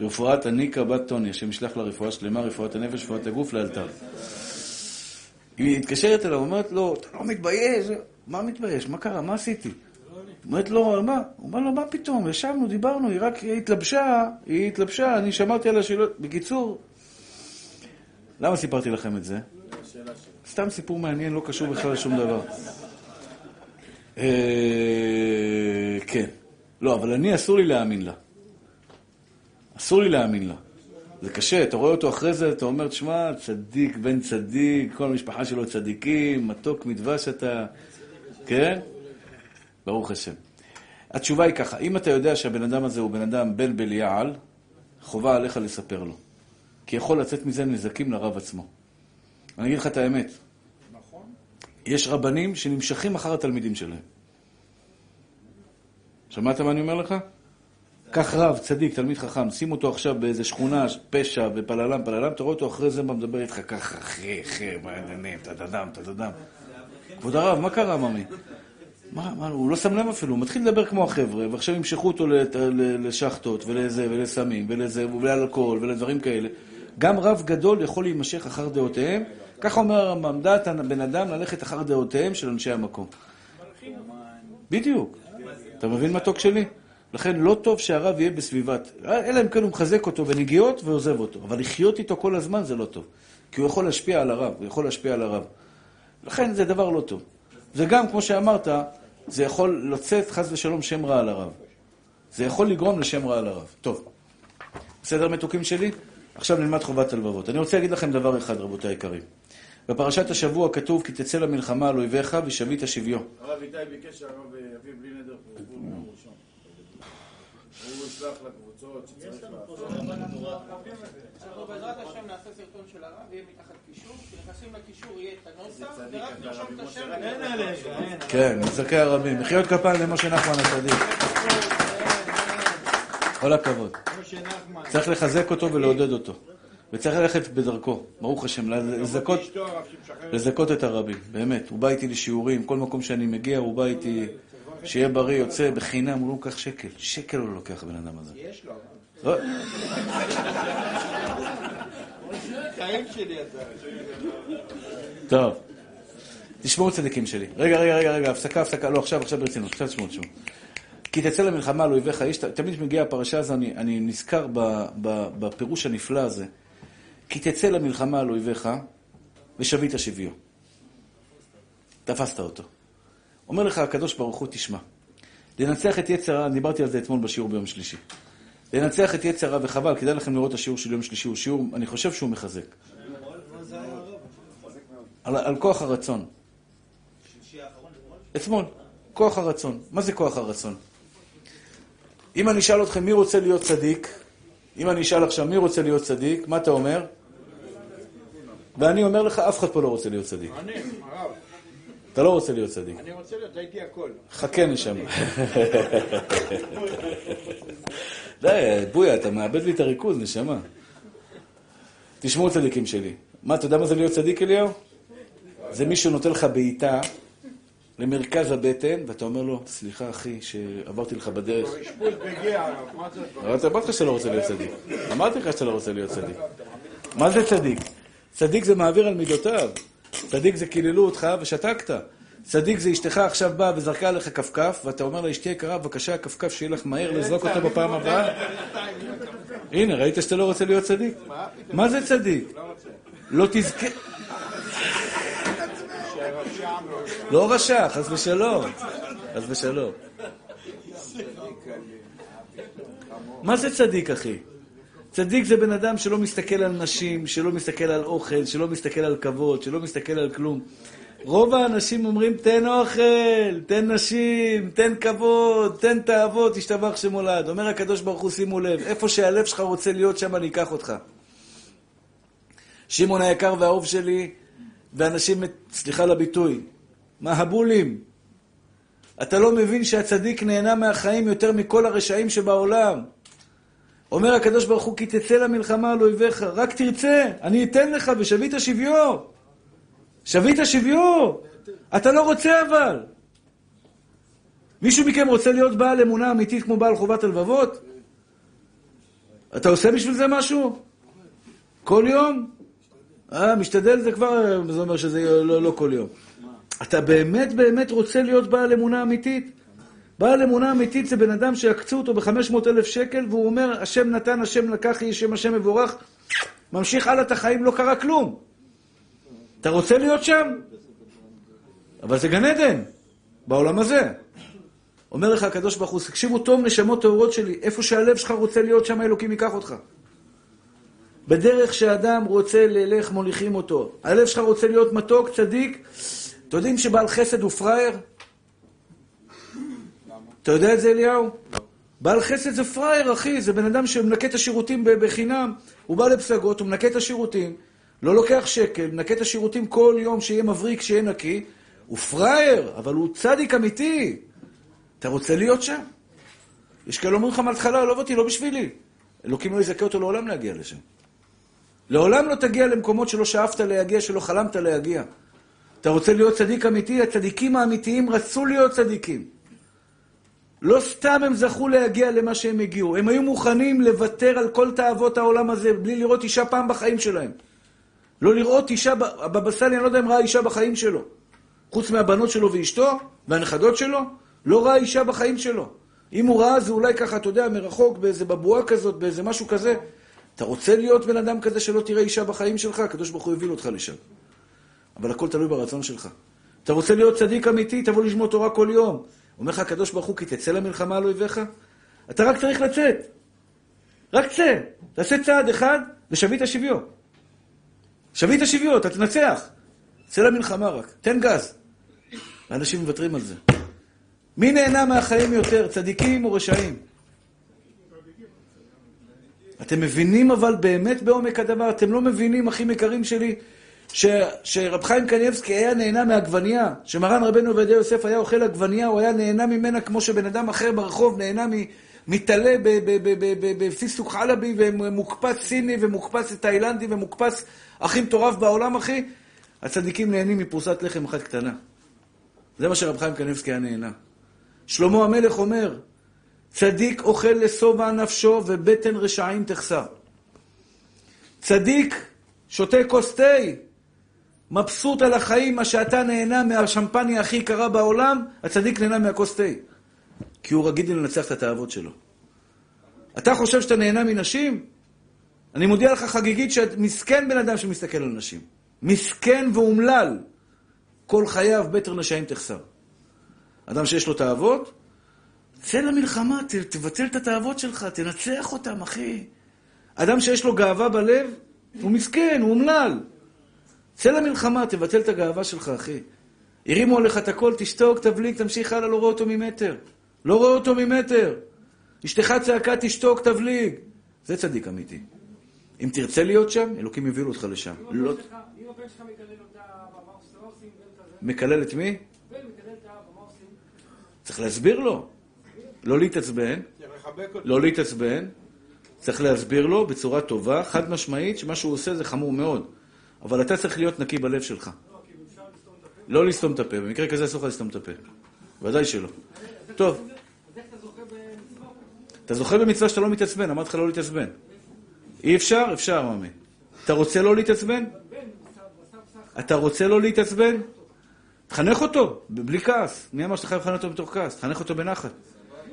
רפואת הניקה בת טוני, השם ישלח לה רפואה שלמה, רפואת הנפש, רפואת הגוף לאלתר. היא מתקשרת אליו, אומרת לו, אתה לא מתבייש? מה מתבייש? מה קרה? מה עשיתי? אומרת לו, מה? הוא אומר לו, מה פתאום? ישבנו, דיברנו, היא רק התלבשה, היא התלבשה, אני שמרתי על השאלות. בקיצור, למה סיפרתי לכם את זה? סתם סיפור מעניין, לא קשור בכלל לשום דבר. אה, כן. לא, אבל אני, אסור לי להאמין לה. אסור לי להאמין לה. זה קשה, אתה רואה אותו אחרי זה, אתה אומר, תשמע, צדיק בן צדיק, כל המשפחה שלו צדיקים, מתוק מדבש אתה, כן? ברוך השם. התשובה היא ככה, אם אתה יודע שהבן אדם הזה הוא בן אדם בן בליעל, חובה עליך לספר לו. כי יכול לצאת מזה נזקים לרב עצמו. אני אגיד לך את האמת.
נכון.
יש רבנים שנמשכים אחר התלמידים שלהם. שמעת מה אני אומר לך? קח רב, צדיק, תלמיד חכם, שים אותו עכשיו באיזה שכונה, פשע ופללם, פללם, תראה אותו אחרי זה מדבר איתך ככה, אחי, אחי, מה העניינים, טדדם, טדדם. כבוד הרב, מה קרה, ממי? מה, מה, הוא לא שם לב אפילו, הוא מתחיל לדבר כמו החבר'ה, ועכשיו ימשכו אותו לשחטות, ולזה, ולסמים, ולזה, ולאלכוהול, ולדברים כאלה. גם רב גדול יכול להימשך אחר דעותיהם, ככה אומר הרמב"ם, דעת הבן אדם ללכת אחר דעותיהם של אנשי המקום. בדיוק. אתה מבין מתוק שלי? לכן לא טוב שהרב יהיה בסביבת, אלא אם כן הוא מחזק אותו בנגיעות ועוזב אותו. אבל לחיות איתו כל הזמן זה לא טוב. כי הוא יכול להשפיע על הרב, הוא יכול להשפיע על הרב. לכן זה דבר לא טוב. זה גם, כמו שאמרת, זה יכול לצאת חס ושלום שם רע על הרב. זה יכול לגרום לשם רע על הרב. טוב. בסדר מתוקים שלי? עכשיו נלמד חובת הלבבות. אני רוצה להגיד לכם דבר אחד, רבותי היקרים. בפרשת השבוע כתוב, כי תצא למלחמה על אויביך ושבית שביו.
הרב איתי ביקש שהרב יביא בלי נדר ביום ראשון. הוא ישלח לקבוצות שצריך לעשות.
אנחנו בעזרת השם נעשה סרטון של הרב, יהיה מתחת קישור, כשנכנסים לקישור יהיה את הנוסח,
צדיק
ורק
אתה,
נרשום
רבי
את
משה
השם.
רבנו.
אין עליך,
כן, מזכי הרבים. מחיאות כפיים למשה נחמן הצדיק. כל הכבוד. צריך לחזק אותו ולעודד אותו. וצריך ללכת בדרכו, ברוך השם, לזכות. לזכות את הרבים, באמת. הוא בא איתי לשיעורים, כל מקום שאני מגיע, הוא בא איתי, שיהיה בריא, יוצא בחינם, הוא לא לוקח שקל. שקל הוא לא לוקח, הבן אדם הזה.
יש לו. אתה.
טוב. תשמעו צדיקים שלי. רגע, רגע, רגע, רגע, הפסקה, הפסקה, לא, עכשיו, עכשיו ברצינות, עכשיו תשמעו, תשמעו. כי תצא למלחמה על אויביך איש, תמיד כשמגיעה הפרשה הזו, אני, אני נזכר ב, ב, בפירוש הנפלא הזה. כי תצא למלחמה על אויביך ושבית שביו. תפסת אותו. אומר לך הקדוש ברוך הוא, תשמע. לנצח את יצר הרע, דיברתי על זה אתמול בשיעור ביום שלישי. לנצח את יצר הרע, וחבל, כדאי לכם לראות את השיעור של יום שלישי, הוא שיעור, אני חושב שהוא מחזק. על, על כוח הרצון. אתמול, כוח הרצון. מה זה כוח הרצון? אם אני אשאל אתכם מי רוצה להיות צדיק, אם אני אשאל עכשיו מי רוצה להיות צדיק, מה אתה אומר? ואני אומר לך, אף אחד פה לא רוצה להיות צדיק. אתה לא רוצה להיות צדיק.
אני רוצה להיות, הייתי הכל.
חכה נשמה. די, בויה, אתה מאבד לי את הריכוז, נשמה. תשמעו צדיקים שלי. מה, אתה יודע מה זה להיות צדיק, אליהו? זה מישהו נותן לך בעיטה למרכז הבטן, ואתה אומר לו, סליחה, אחי, שעברתי לך בדרך. אבל אמרתי לך שאתה לא רוצה להיות צדיק. אמרתי לך שאתה לא רוצה להיות צדיק. מה זה צדיק? צדיק זה מעביר על מידותיו. צדיק זה קיללו אותך ושתקת. צדיק זה אשתך עכשיו באה וזרקה עליך כפכף, ואתה אומר לה, אשתי יקרה, בבקשה, הכפכף שיהיה לך מהר לזרוק אותו בפעם הבאה. הנה, ראית שאתה לא רוצה להיות צדיק? מה זה צדיק? לא תזכה... לא רשע, חס ושלום. חס ושלום. מה זה צדיק, אחי? צדיק זה בן אדם שלא מסתכל על נשים, שלא מסתכל על אוכל, שלא מסתכל על כבוד, שלא מסתכל על כלום. רוב האנשים אומרים, תן אוכל, תן נשים, תן כבוד, תן תאוות, תשתבח שמולד. אומר הקדוש ברוך הוא, שימו לב, איפה שהלב שלך רוצה להיות, שם אני אקח אותך. שמעון היקר והאהוב שלי, ואנשים, סליחה על הביטוי, מהבולים. אתה לא מבין שהצדיק נהנה מהחיים יותר מכל הרשעים שבעולם. אומר הקדוש ברוך הוא, כי תצא למלחמה על אויביך, רק תרצה, אני אתן לך ושבית שביו. שבית שביו. אתה לא רוצה אבל. מישהו מכם רוצה להיות בעל אמונה אמיתית כמו בעל חובת הלבבות? אתה עושה בשביל זה משהו? כל יום? אה, משתדל זה כבר, זה אומר שזה לא, לא כל יום. אתה באמת באמת רוצה להיות בעל אמונה אמיתית? בעל אמונה אמיתית זה בן אדם שיקצו אותו ב-500 אלף שקל והוא אומר, השם נתן, השם לקח, יהיה שם השם מבורך, ממשיך הלאה את החיים, לא קרה כלום. אתה רוצה להיות שם? אבל זה גן עדן, בעולם הזה. אומר לך הקדוש ברוך הוא, תקשיבו טוב נשמות טהורות שלי, איפה שהלב שלך רוצה להיות שם, אלוקים ייקח אותך. בדרך שאדם רוצה ללך מוליכים אותו. הלב שלך רוצה להיות מתוק, צדיק. אתם יודעים שבעל חסד הוא פראייר? אתה יודע את זה, אליהו? בעל חסד זה פראייר, אחי. זה בן אדם שמנקה את השירותים בחינם. הוא בא לפסגות, הוא מנקה את השירותים, לא לוקח שקל, מנקה את השירותים כל יום, שיהיה מבריק, שיהיה נקי. הוא פראייר, אבל הוא צדיק אמיתי. אתה רוצה להיות שם? יש כאלה אומרים לך מההתחלה, עלוב אותי, לא בשבילי. אלוקים לא יזכה אותו לעולם להגיע לשם. לעולם לא תגיע למקומות שלא שאפת להגיע, שלא חלמת להגיע. אתה רוצה להיות צדיק אמיתי? הצדיקים האמיתיים רצו להיות צדיקים. לא סתם הם זכו להגיע למה שהם הגיעו. הם היו מוכנים לוותר על כל תאוות העולם הזה בלי לראות אישה פעם בחיים שלהם. לא לראות אישה, הבבא סאלי, אני לא יודע אם ראה אישה בחיים שלו. חוץ מהבנות שלו ואשתו והנכדות שלו, לא ראה אישה בחיים שלו. אם הוא ראה זה אולי ככה, אתה יודע, מרחוק, באיזה בבואה כזאת, באיזה משהו כזה. אתה רוצה להיות בן אדם כזה שלא תראה אישה בחיים שלך? הקדוש ברוך הוא הביא אותך לשם. אבל הכל תלוי ברצון שלך. אתה רוצה להיות צדיק אמיתי, תבוא לשמוע תורה כל יום. אומר לך הקדוש ברוך הוא, כי תצא למלחמה על אויביך? אתה רק צריך לצאת. רק צא. תעשה צעד אחד ושבית שביו. שבית שביו, אתה תנצח. צא למלחמה רק. תן גז. ואנשים מוותרים על זה. מי נהנה מהחיים יותר, צדיקים או רשעים? אתם מבינים אבל באמת בעומק הדבר, אתם לא מבינים, אחים יקרים שלי, ש, שרב חיים קניבסקי היה נהנה מעגבנייה, שמרן רבנו עובדיה יוסף היה אוכל עגבנייה, הוא היה נהנה ממנה כמו שבן אדם אחר ברחוב נהנה מטלה בפיסוק חלבי ומוקפץ סיני ומוקפץ תאילנדי ומוקפץ הכי מטורף בעולם, אחי. הצדיקים נהנים מפרוסת לחם אחת קטנה. זה מה שרב חיים קניבסקי היה נהנה. שלמה המלך אומר, צדיק אוכל לשובע נפשו ובטן רשעים תחסר. צדיק שותה כוס תה, מבסוט על החיים, מה שאתה נהנה מהשמפניה הכי יקרה בעולם, הצדיק נהנה מהכוס תה. כי הוא רגיל לנצח את התאוות שלו. אתה חושב שאתה נהנה מנשים? אני מודיע לך חגיגית שמסכן בן אדם שמסתכל על נשים. מסכן ואומלל. כל חייו בטר נשאים תחסר. אדם שיש לו תאוות, צא למלחמה, תבטל את התאוות שלך, תנצח אותם, אחי. אדם שיש לו גאווה בלב, הוא מסכן, הוא אומלל. צא למלחמה, תבטל את הגאווה שלך, אחי. הרימו עליך את הכל, תשתוק, תבליג, תמשיך הלאה, לא רואה אותו ממטר. לא רואה אותו ממטר. אשתך צעקה, תשתוק, תבליג. זה צדיק אמיתי. אם תרצה להיות שם, אלוקים יוביל אותך לשם. לא...
אם הבן שלך מקלל אותה במה מה עושים?
מקלל את מי? צריך להסביר לו. לא להתעצבן. לא להתעצבן. צריך להסביר לו בצורה טובה, חד משמעית, שמה שהוא עושה זה חמור מאוד. אבל אתה צריך להיות נקי בלב שלך. לא לסתום את הפה. במקרה כזה אסור לך לסתום את הפה. ודאי שלא. טוב.
אז איך אתה זוכה במצווה?
אתה זוכה במצווה שאתה לא מתעצבן, אמרתי לך לא להתעצבן. אי אפשר? אפשר, מאמי. אתה רוצה לא להתעצבן? אתה רוצה לא להתעצבן? תחנך אותו, בלי כעס. מי אמר שאתה חייב לחנך אותו מתוך כעס? תחנך אותו בנחת.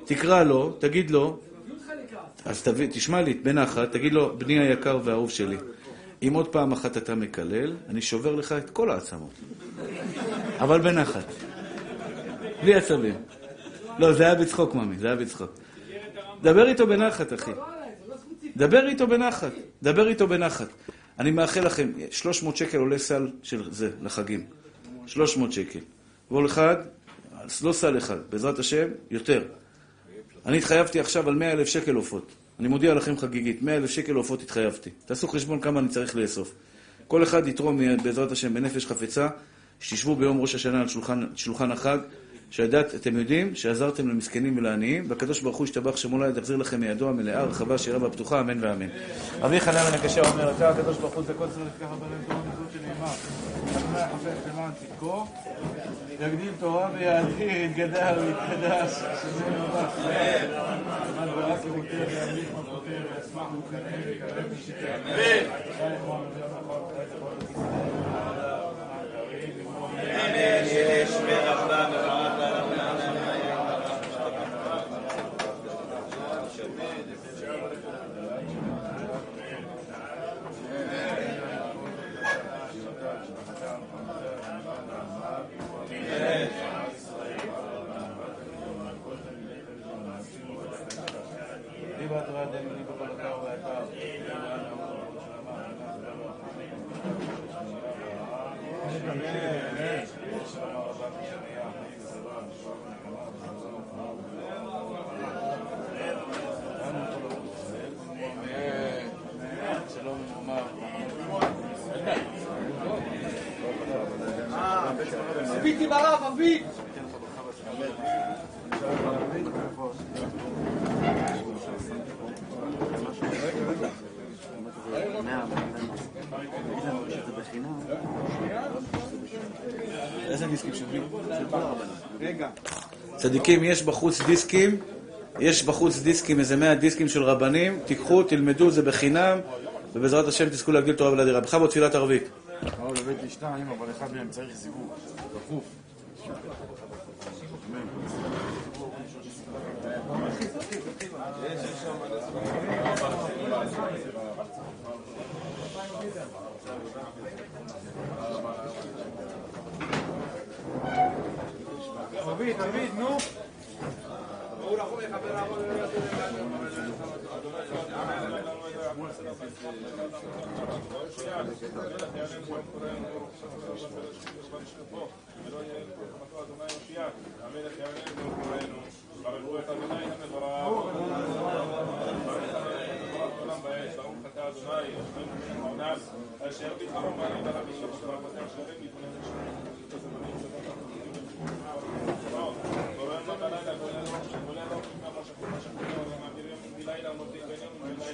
תקרא לו, תגיד לו. אז תביא, תשמע לי, בנחת, תגיד לו, בני היקר והאהוב שלי, אם עוד פעם אחת אתה מקלל, אני שובר לך את כל העצמות. אבל בנחת. בלי עצבים. לא, זה היה בצחוק, ממי, זה היה בצחוק. דבר איתו בנחת, אחי.
לא עליי, זה לא ספציפי.
דבר איתו בנחת, דבר איתו בנחת. אני מאחל לכם, 300 שקל עולה סל של זה, לחגים. 300 שקל. כל אחד, לא סל אחד, בעזרת השם, יותר. אני התחייבתי עכשיו על 100 אלף שקל עופות. אני מודיע לכם חגיגית, 100 אלף שקל עופות התחייבתי. תעשו חשבון כמה אני צריך לאסוף. כל אחד יתרום בעזרת השם בנפש חפצה, שתשבו ביום ראש השנה על שולחן, שולחן החג, שידעת, אתם יודעים, שעזרתם למסכנים ולעניים, והקדוש ברוך הוא ישתבח שמולד יחזיר לכם מידו המלאה, רחבה, שירה והפתוחה, אמן ואמן. אבי חנן הקשה אומר, אתה הקדוש ברוך הוא זה כל צורך ככה בלב תורה מזאת שנאמר, אדוני החפץ למען צדקו, יגדיל תורה ויאדיר, יתגדל ויתקדש, שזה מבח. עמד ברק ירוטה וימליך מלכותה וישמח וקנה ויקרב ושיטה. אמן. דיבת צדיקים, יש בחוץ דיסקים, יש בחוץ דיסקים, איזה מאה דיסקים של רבנים, תיקחו, תלמדו, זה בחינם, ובעזרת השם תזכו להגדיל תורה ולדירה. בכבוד תפילת ערבית.
זיווג. דחוף.
אביט, אביט, נו.
אשר ביטחון בעלי ברבים,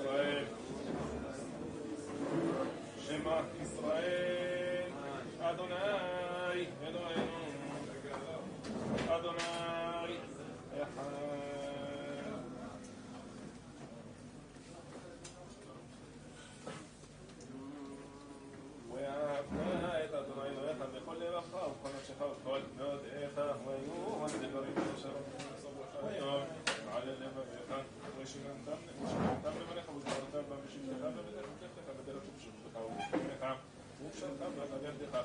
ישראל שמע ישראל, אדוני, אלוהינו, אדוני, אחד. ואהבת את אדוני אלוהיך בכל לבבך ובכל נפשך ובכל מאודיך והיו הדברים אשר בסוף היום על לבביך ושילמתם ושילמתם לבניך וזכרתם בם בשבתך ובדרך ובדרך בדרך ובשבתך ובשבתך ובשרתם ועל ידך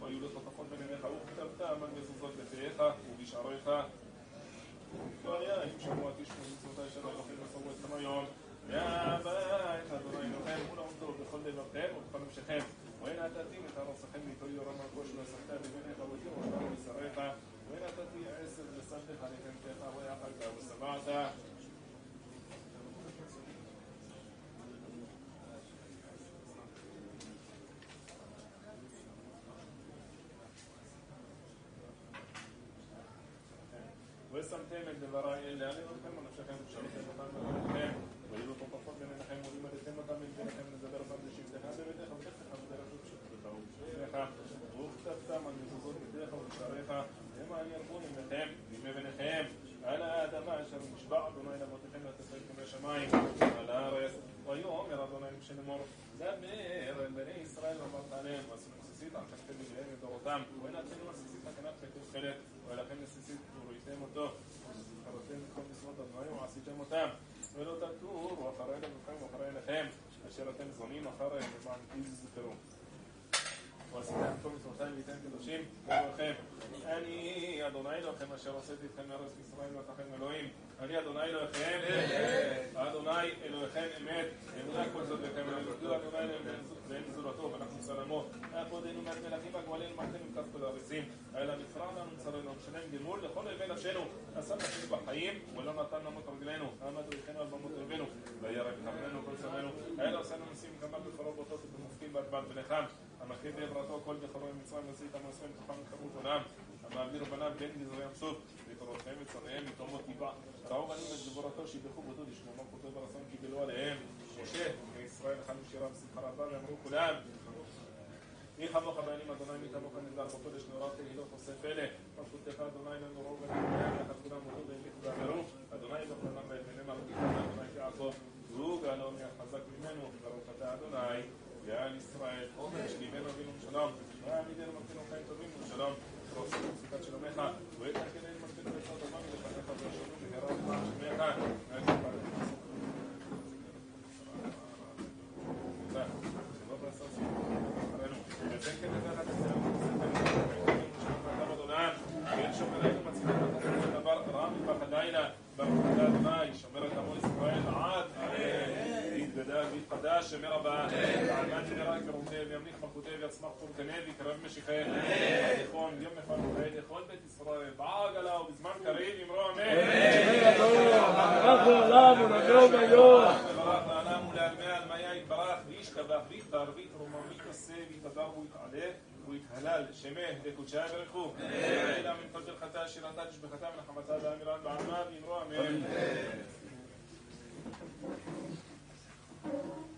והיו לו תותפות בעיניך וכתבתם על מזוזות בפיך ובשעריך והיה אם שמוע תשמעו מצוותי של אלוהים מסורו אתכם היום והבית אדוני אלוהים ולעומדו בכל לבבכם ובכל נפשכם ואין נתתי את ארצכם ליטול יורם הכוש ועשית לבניך ותראו אותם בשריך ואין נתתי עשר ושדך לחמתך ויאכלת ושבעת ושמתם את דבריי אלה אני אתכם ונפשכם ושלותם אותם בבניכם ויהיו תותפות ביניכם ולימדתם אותם מלבניכם לדבר אותם בשבתך בביתך ובשבתך בדרך ובשבתך ובשבתך וכתבתם על מזוזות ביתך ובשעריך המה אני ירבו ממכם בימי בניכם על האדמה אשר נשבע אדוני לאבותיכם לתת כמי שמיים על הארץ ויאמר אדוני למשה לאמור דבר אל בני ישראל ואמרת עליהם ועשו נסיסית על כתפי בניהם לדורותם ונתנו נסיסית הקנת כתוב חלק ולכם נסיסית וראיתם אותו וזכרתם את כל משרות אדוני ועשיתם אותם ולא תטורו אחרי לבבכם ואחרי אליכם אשר אתם זונים אחריהם למען תזכרו ועשיתם כל מצוותיי וייתם קדושים לאלוהיכם אני אדוני אלוהיכם אשר הוצאתי אתכם מארץ ישראל ואתכם אלוהים. אני אדוני אלוהיכם אדוני אלוהיכם אמת. אמונה כל זאת וכם אלוהיכם אדוני ואין זולתו ואנחנו צלמו עבודנו מעט מלכים והגמלים מעטים עם כף כל הארצים. אלא נבחר לנו צרנו משלם גמול לכל אויבי נפשנו. עשה נפשנו בחיים ולא נתן למות רגלינו. עמד ריחנו על במות אויבינו וירק חמנו כל צרנו אלא עושה לנו ניסים כמה בכורו באותות ובמופתים בהדברת ונחם המכיר בעברתו כל בכורו ממצרים ועשית המוסרים תוכם וחמות עולם המעביר בניו בין גזרי ים סוף ותורותיהם וצונאיהם מתומות טיפה ראו בנים את גבורתו שיבחו בודו לשמוע מה כותב ברצון קיבלו עליהם משה וישראל חנו שירה בשמחה רבה ואמרו כולם מי כמוך בעינים אדוני מי כמוך נגדל בקודש נורא תהילות עושה פלא מלכותך אדוני לנורו ונגדם יחד כולם מודו והמיתו ואמרו אדוני בכללם ואלמנם ארוכיך אדוני כעזוב והוא גאלון חזק ממנו ברוך אתה אדוני ועל ישראל שליבנו אבינו שלום ועמידנו מתנו חיים טובים ושלום ועושה פסיקת שלומך ויתקננו מתנו בעצות אמן ולפניך וישנו מהרה ומען שמך العميد قداش مرحبا علماني مراك رمتي بيمنيك ملكوتي بيصمح كنابي كرم مشيخان اخوان اليوم فرحين اخوان
بيت اسرائيل بعجله وبزمان
كريم يمروا امين ربنا لا ونجوم يوم برحنا نام للماء المياه يتبرخ ويشتبخ ويختار ويترمم ويتنسى ويتدار ويتعلى ويتهلل شماه لكوتشاه برخو إلى من قدر خطا شراتا تشبختا من حمتا دامران بعمام يمروا امين Thank you. Thank you.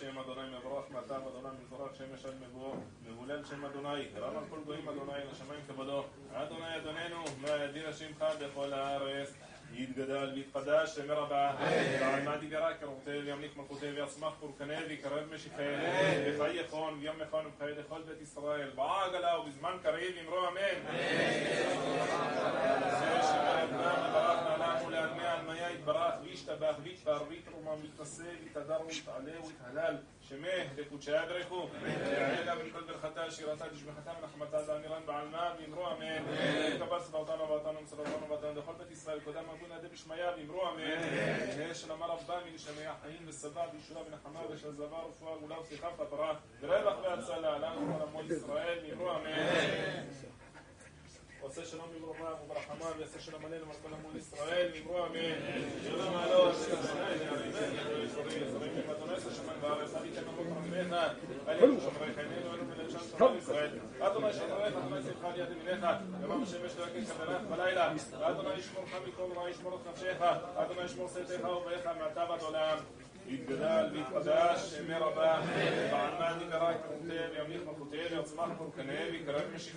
שם אדוני מבורך מעתה ואדוני מבורך שמש עד מבואו מהולל שם אדוני רב על כל גויים אדוני לשמיים כבודו אדוני אדוננו מהדין שמך בכל הארץ. יתגדל ויתחדש שם רבה ועמד יגרע כרותיו ימליך מלכותיו ויצמח פורקנה ויקרב משיחיו וחי יכון ויום יכון ובחיי לכל בית ישראל. בעגלה ובזמן קריב אמרו אמן. זה שמרד נעם וברך נעלם יתברך וישתבח ויתפר ויתרומם ויתנשא ויתהדר ויתעלה ויתהלל שמه לקודשי אדרכו ויעלה ולכל ברכתה שירתה תשבחתה ונחמתה דאמירן בעלמה ואמרו אמן. וקבל סדרתנו ואותנו מסדרתנו ואותנו לכל בית ישראל קודם אבון עדי בשמיה ואמרו אמן. יהא שלמה רבה מנשמי החיים ושבע וישועה ונחמה ושל זבה ורפואה גאולה וסליחה וכפרה ורווח והצלה לנו כל עמו ישראל ואמרו אמן עושה שלום בברכה וברחמה ויעשה שלום עלינו ועל כל עמו ישראל ואמרו אמן. ועד עולם יתגדל ויתחדש שמי רבה ועלמד יקרא את כרותיו וימליך מלכותיו ויצמח פורקניו ויקרב משיחיו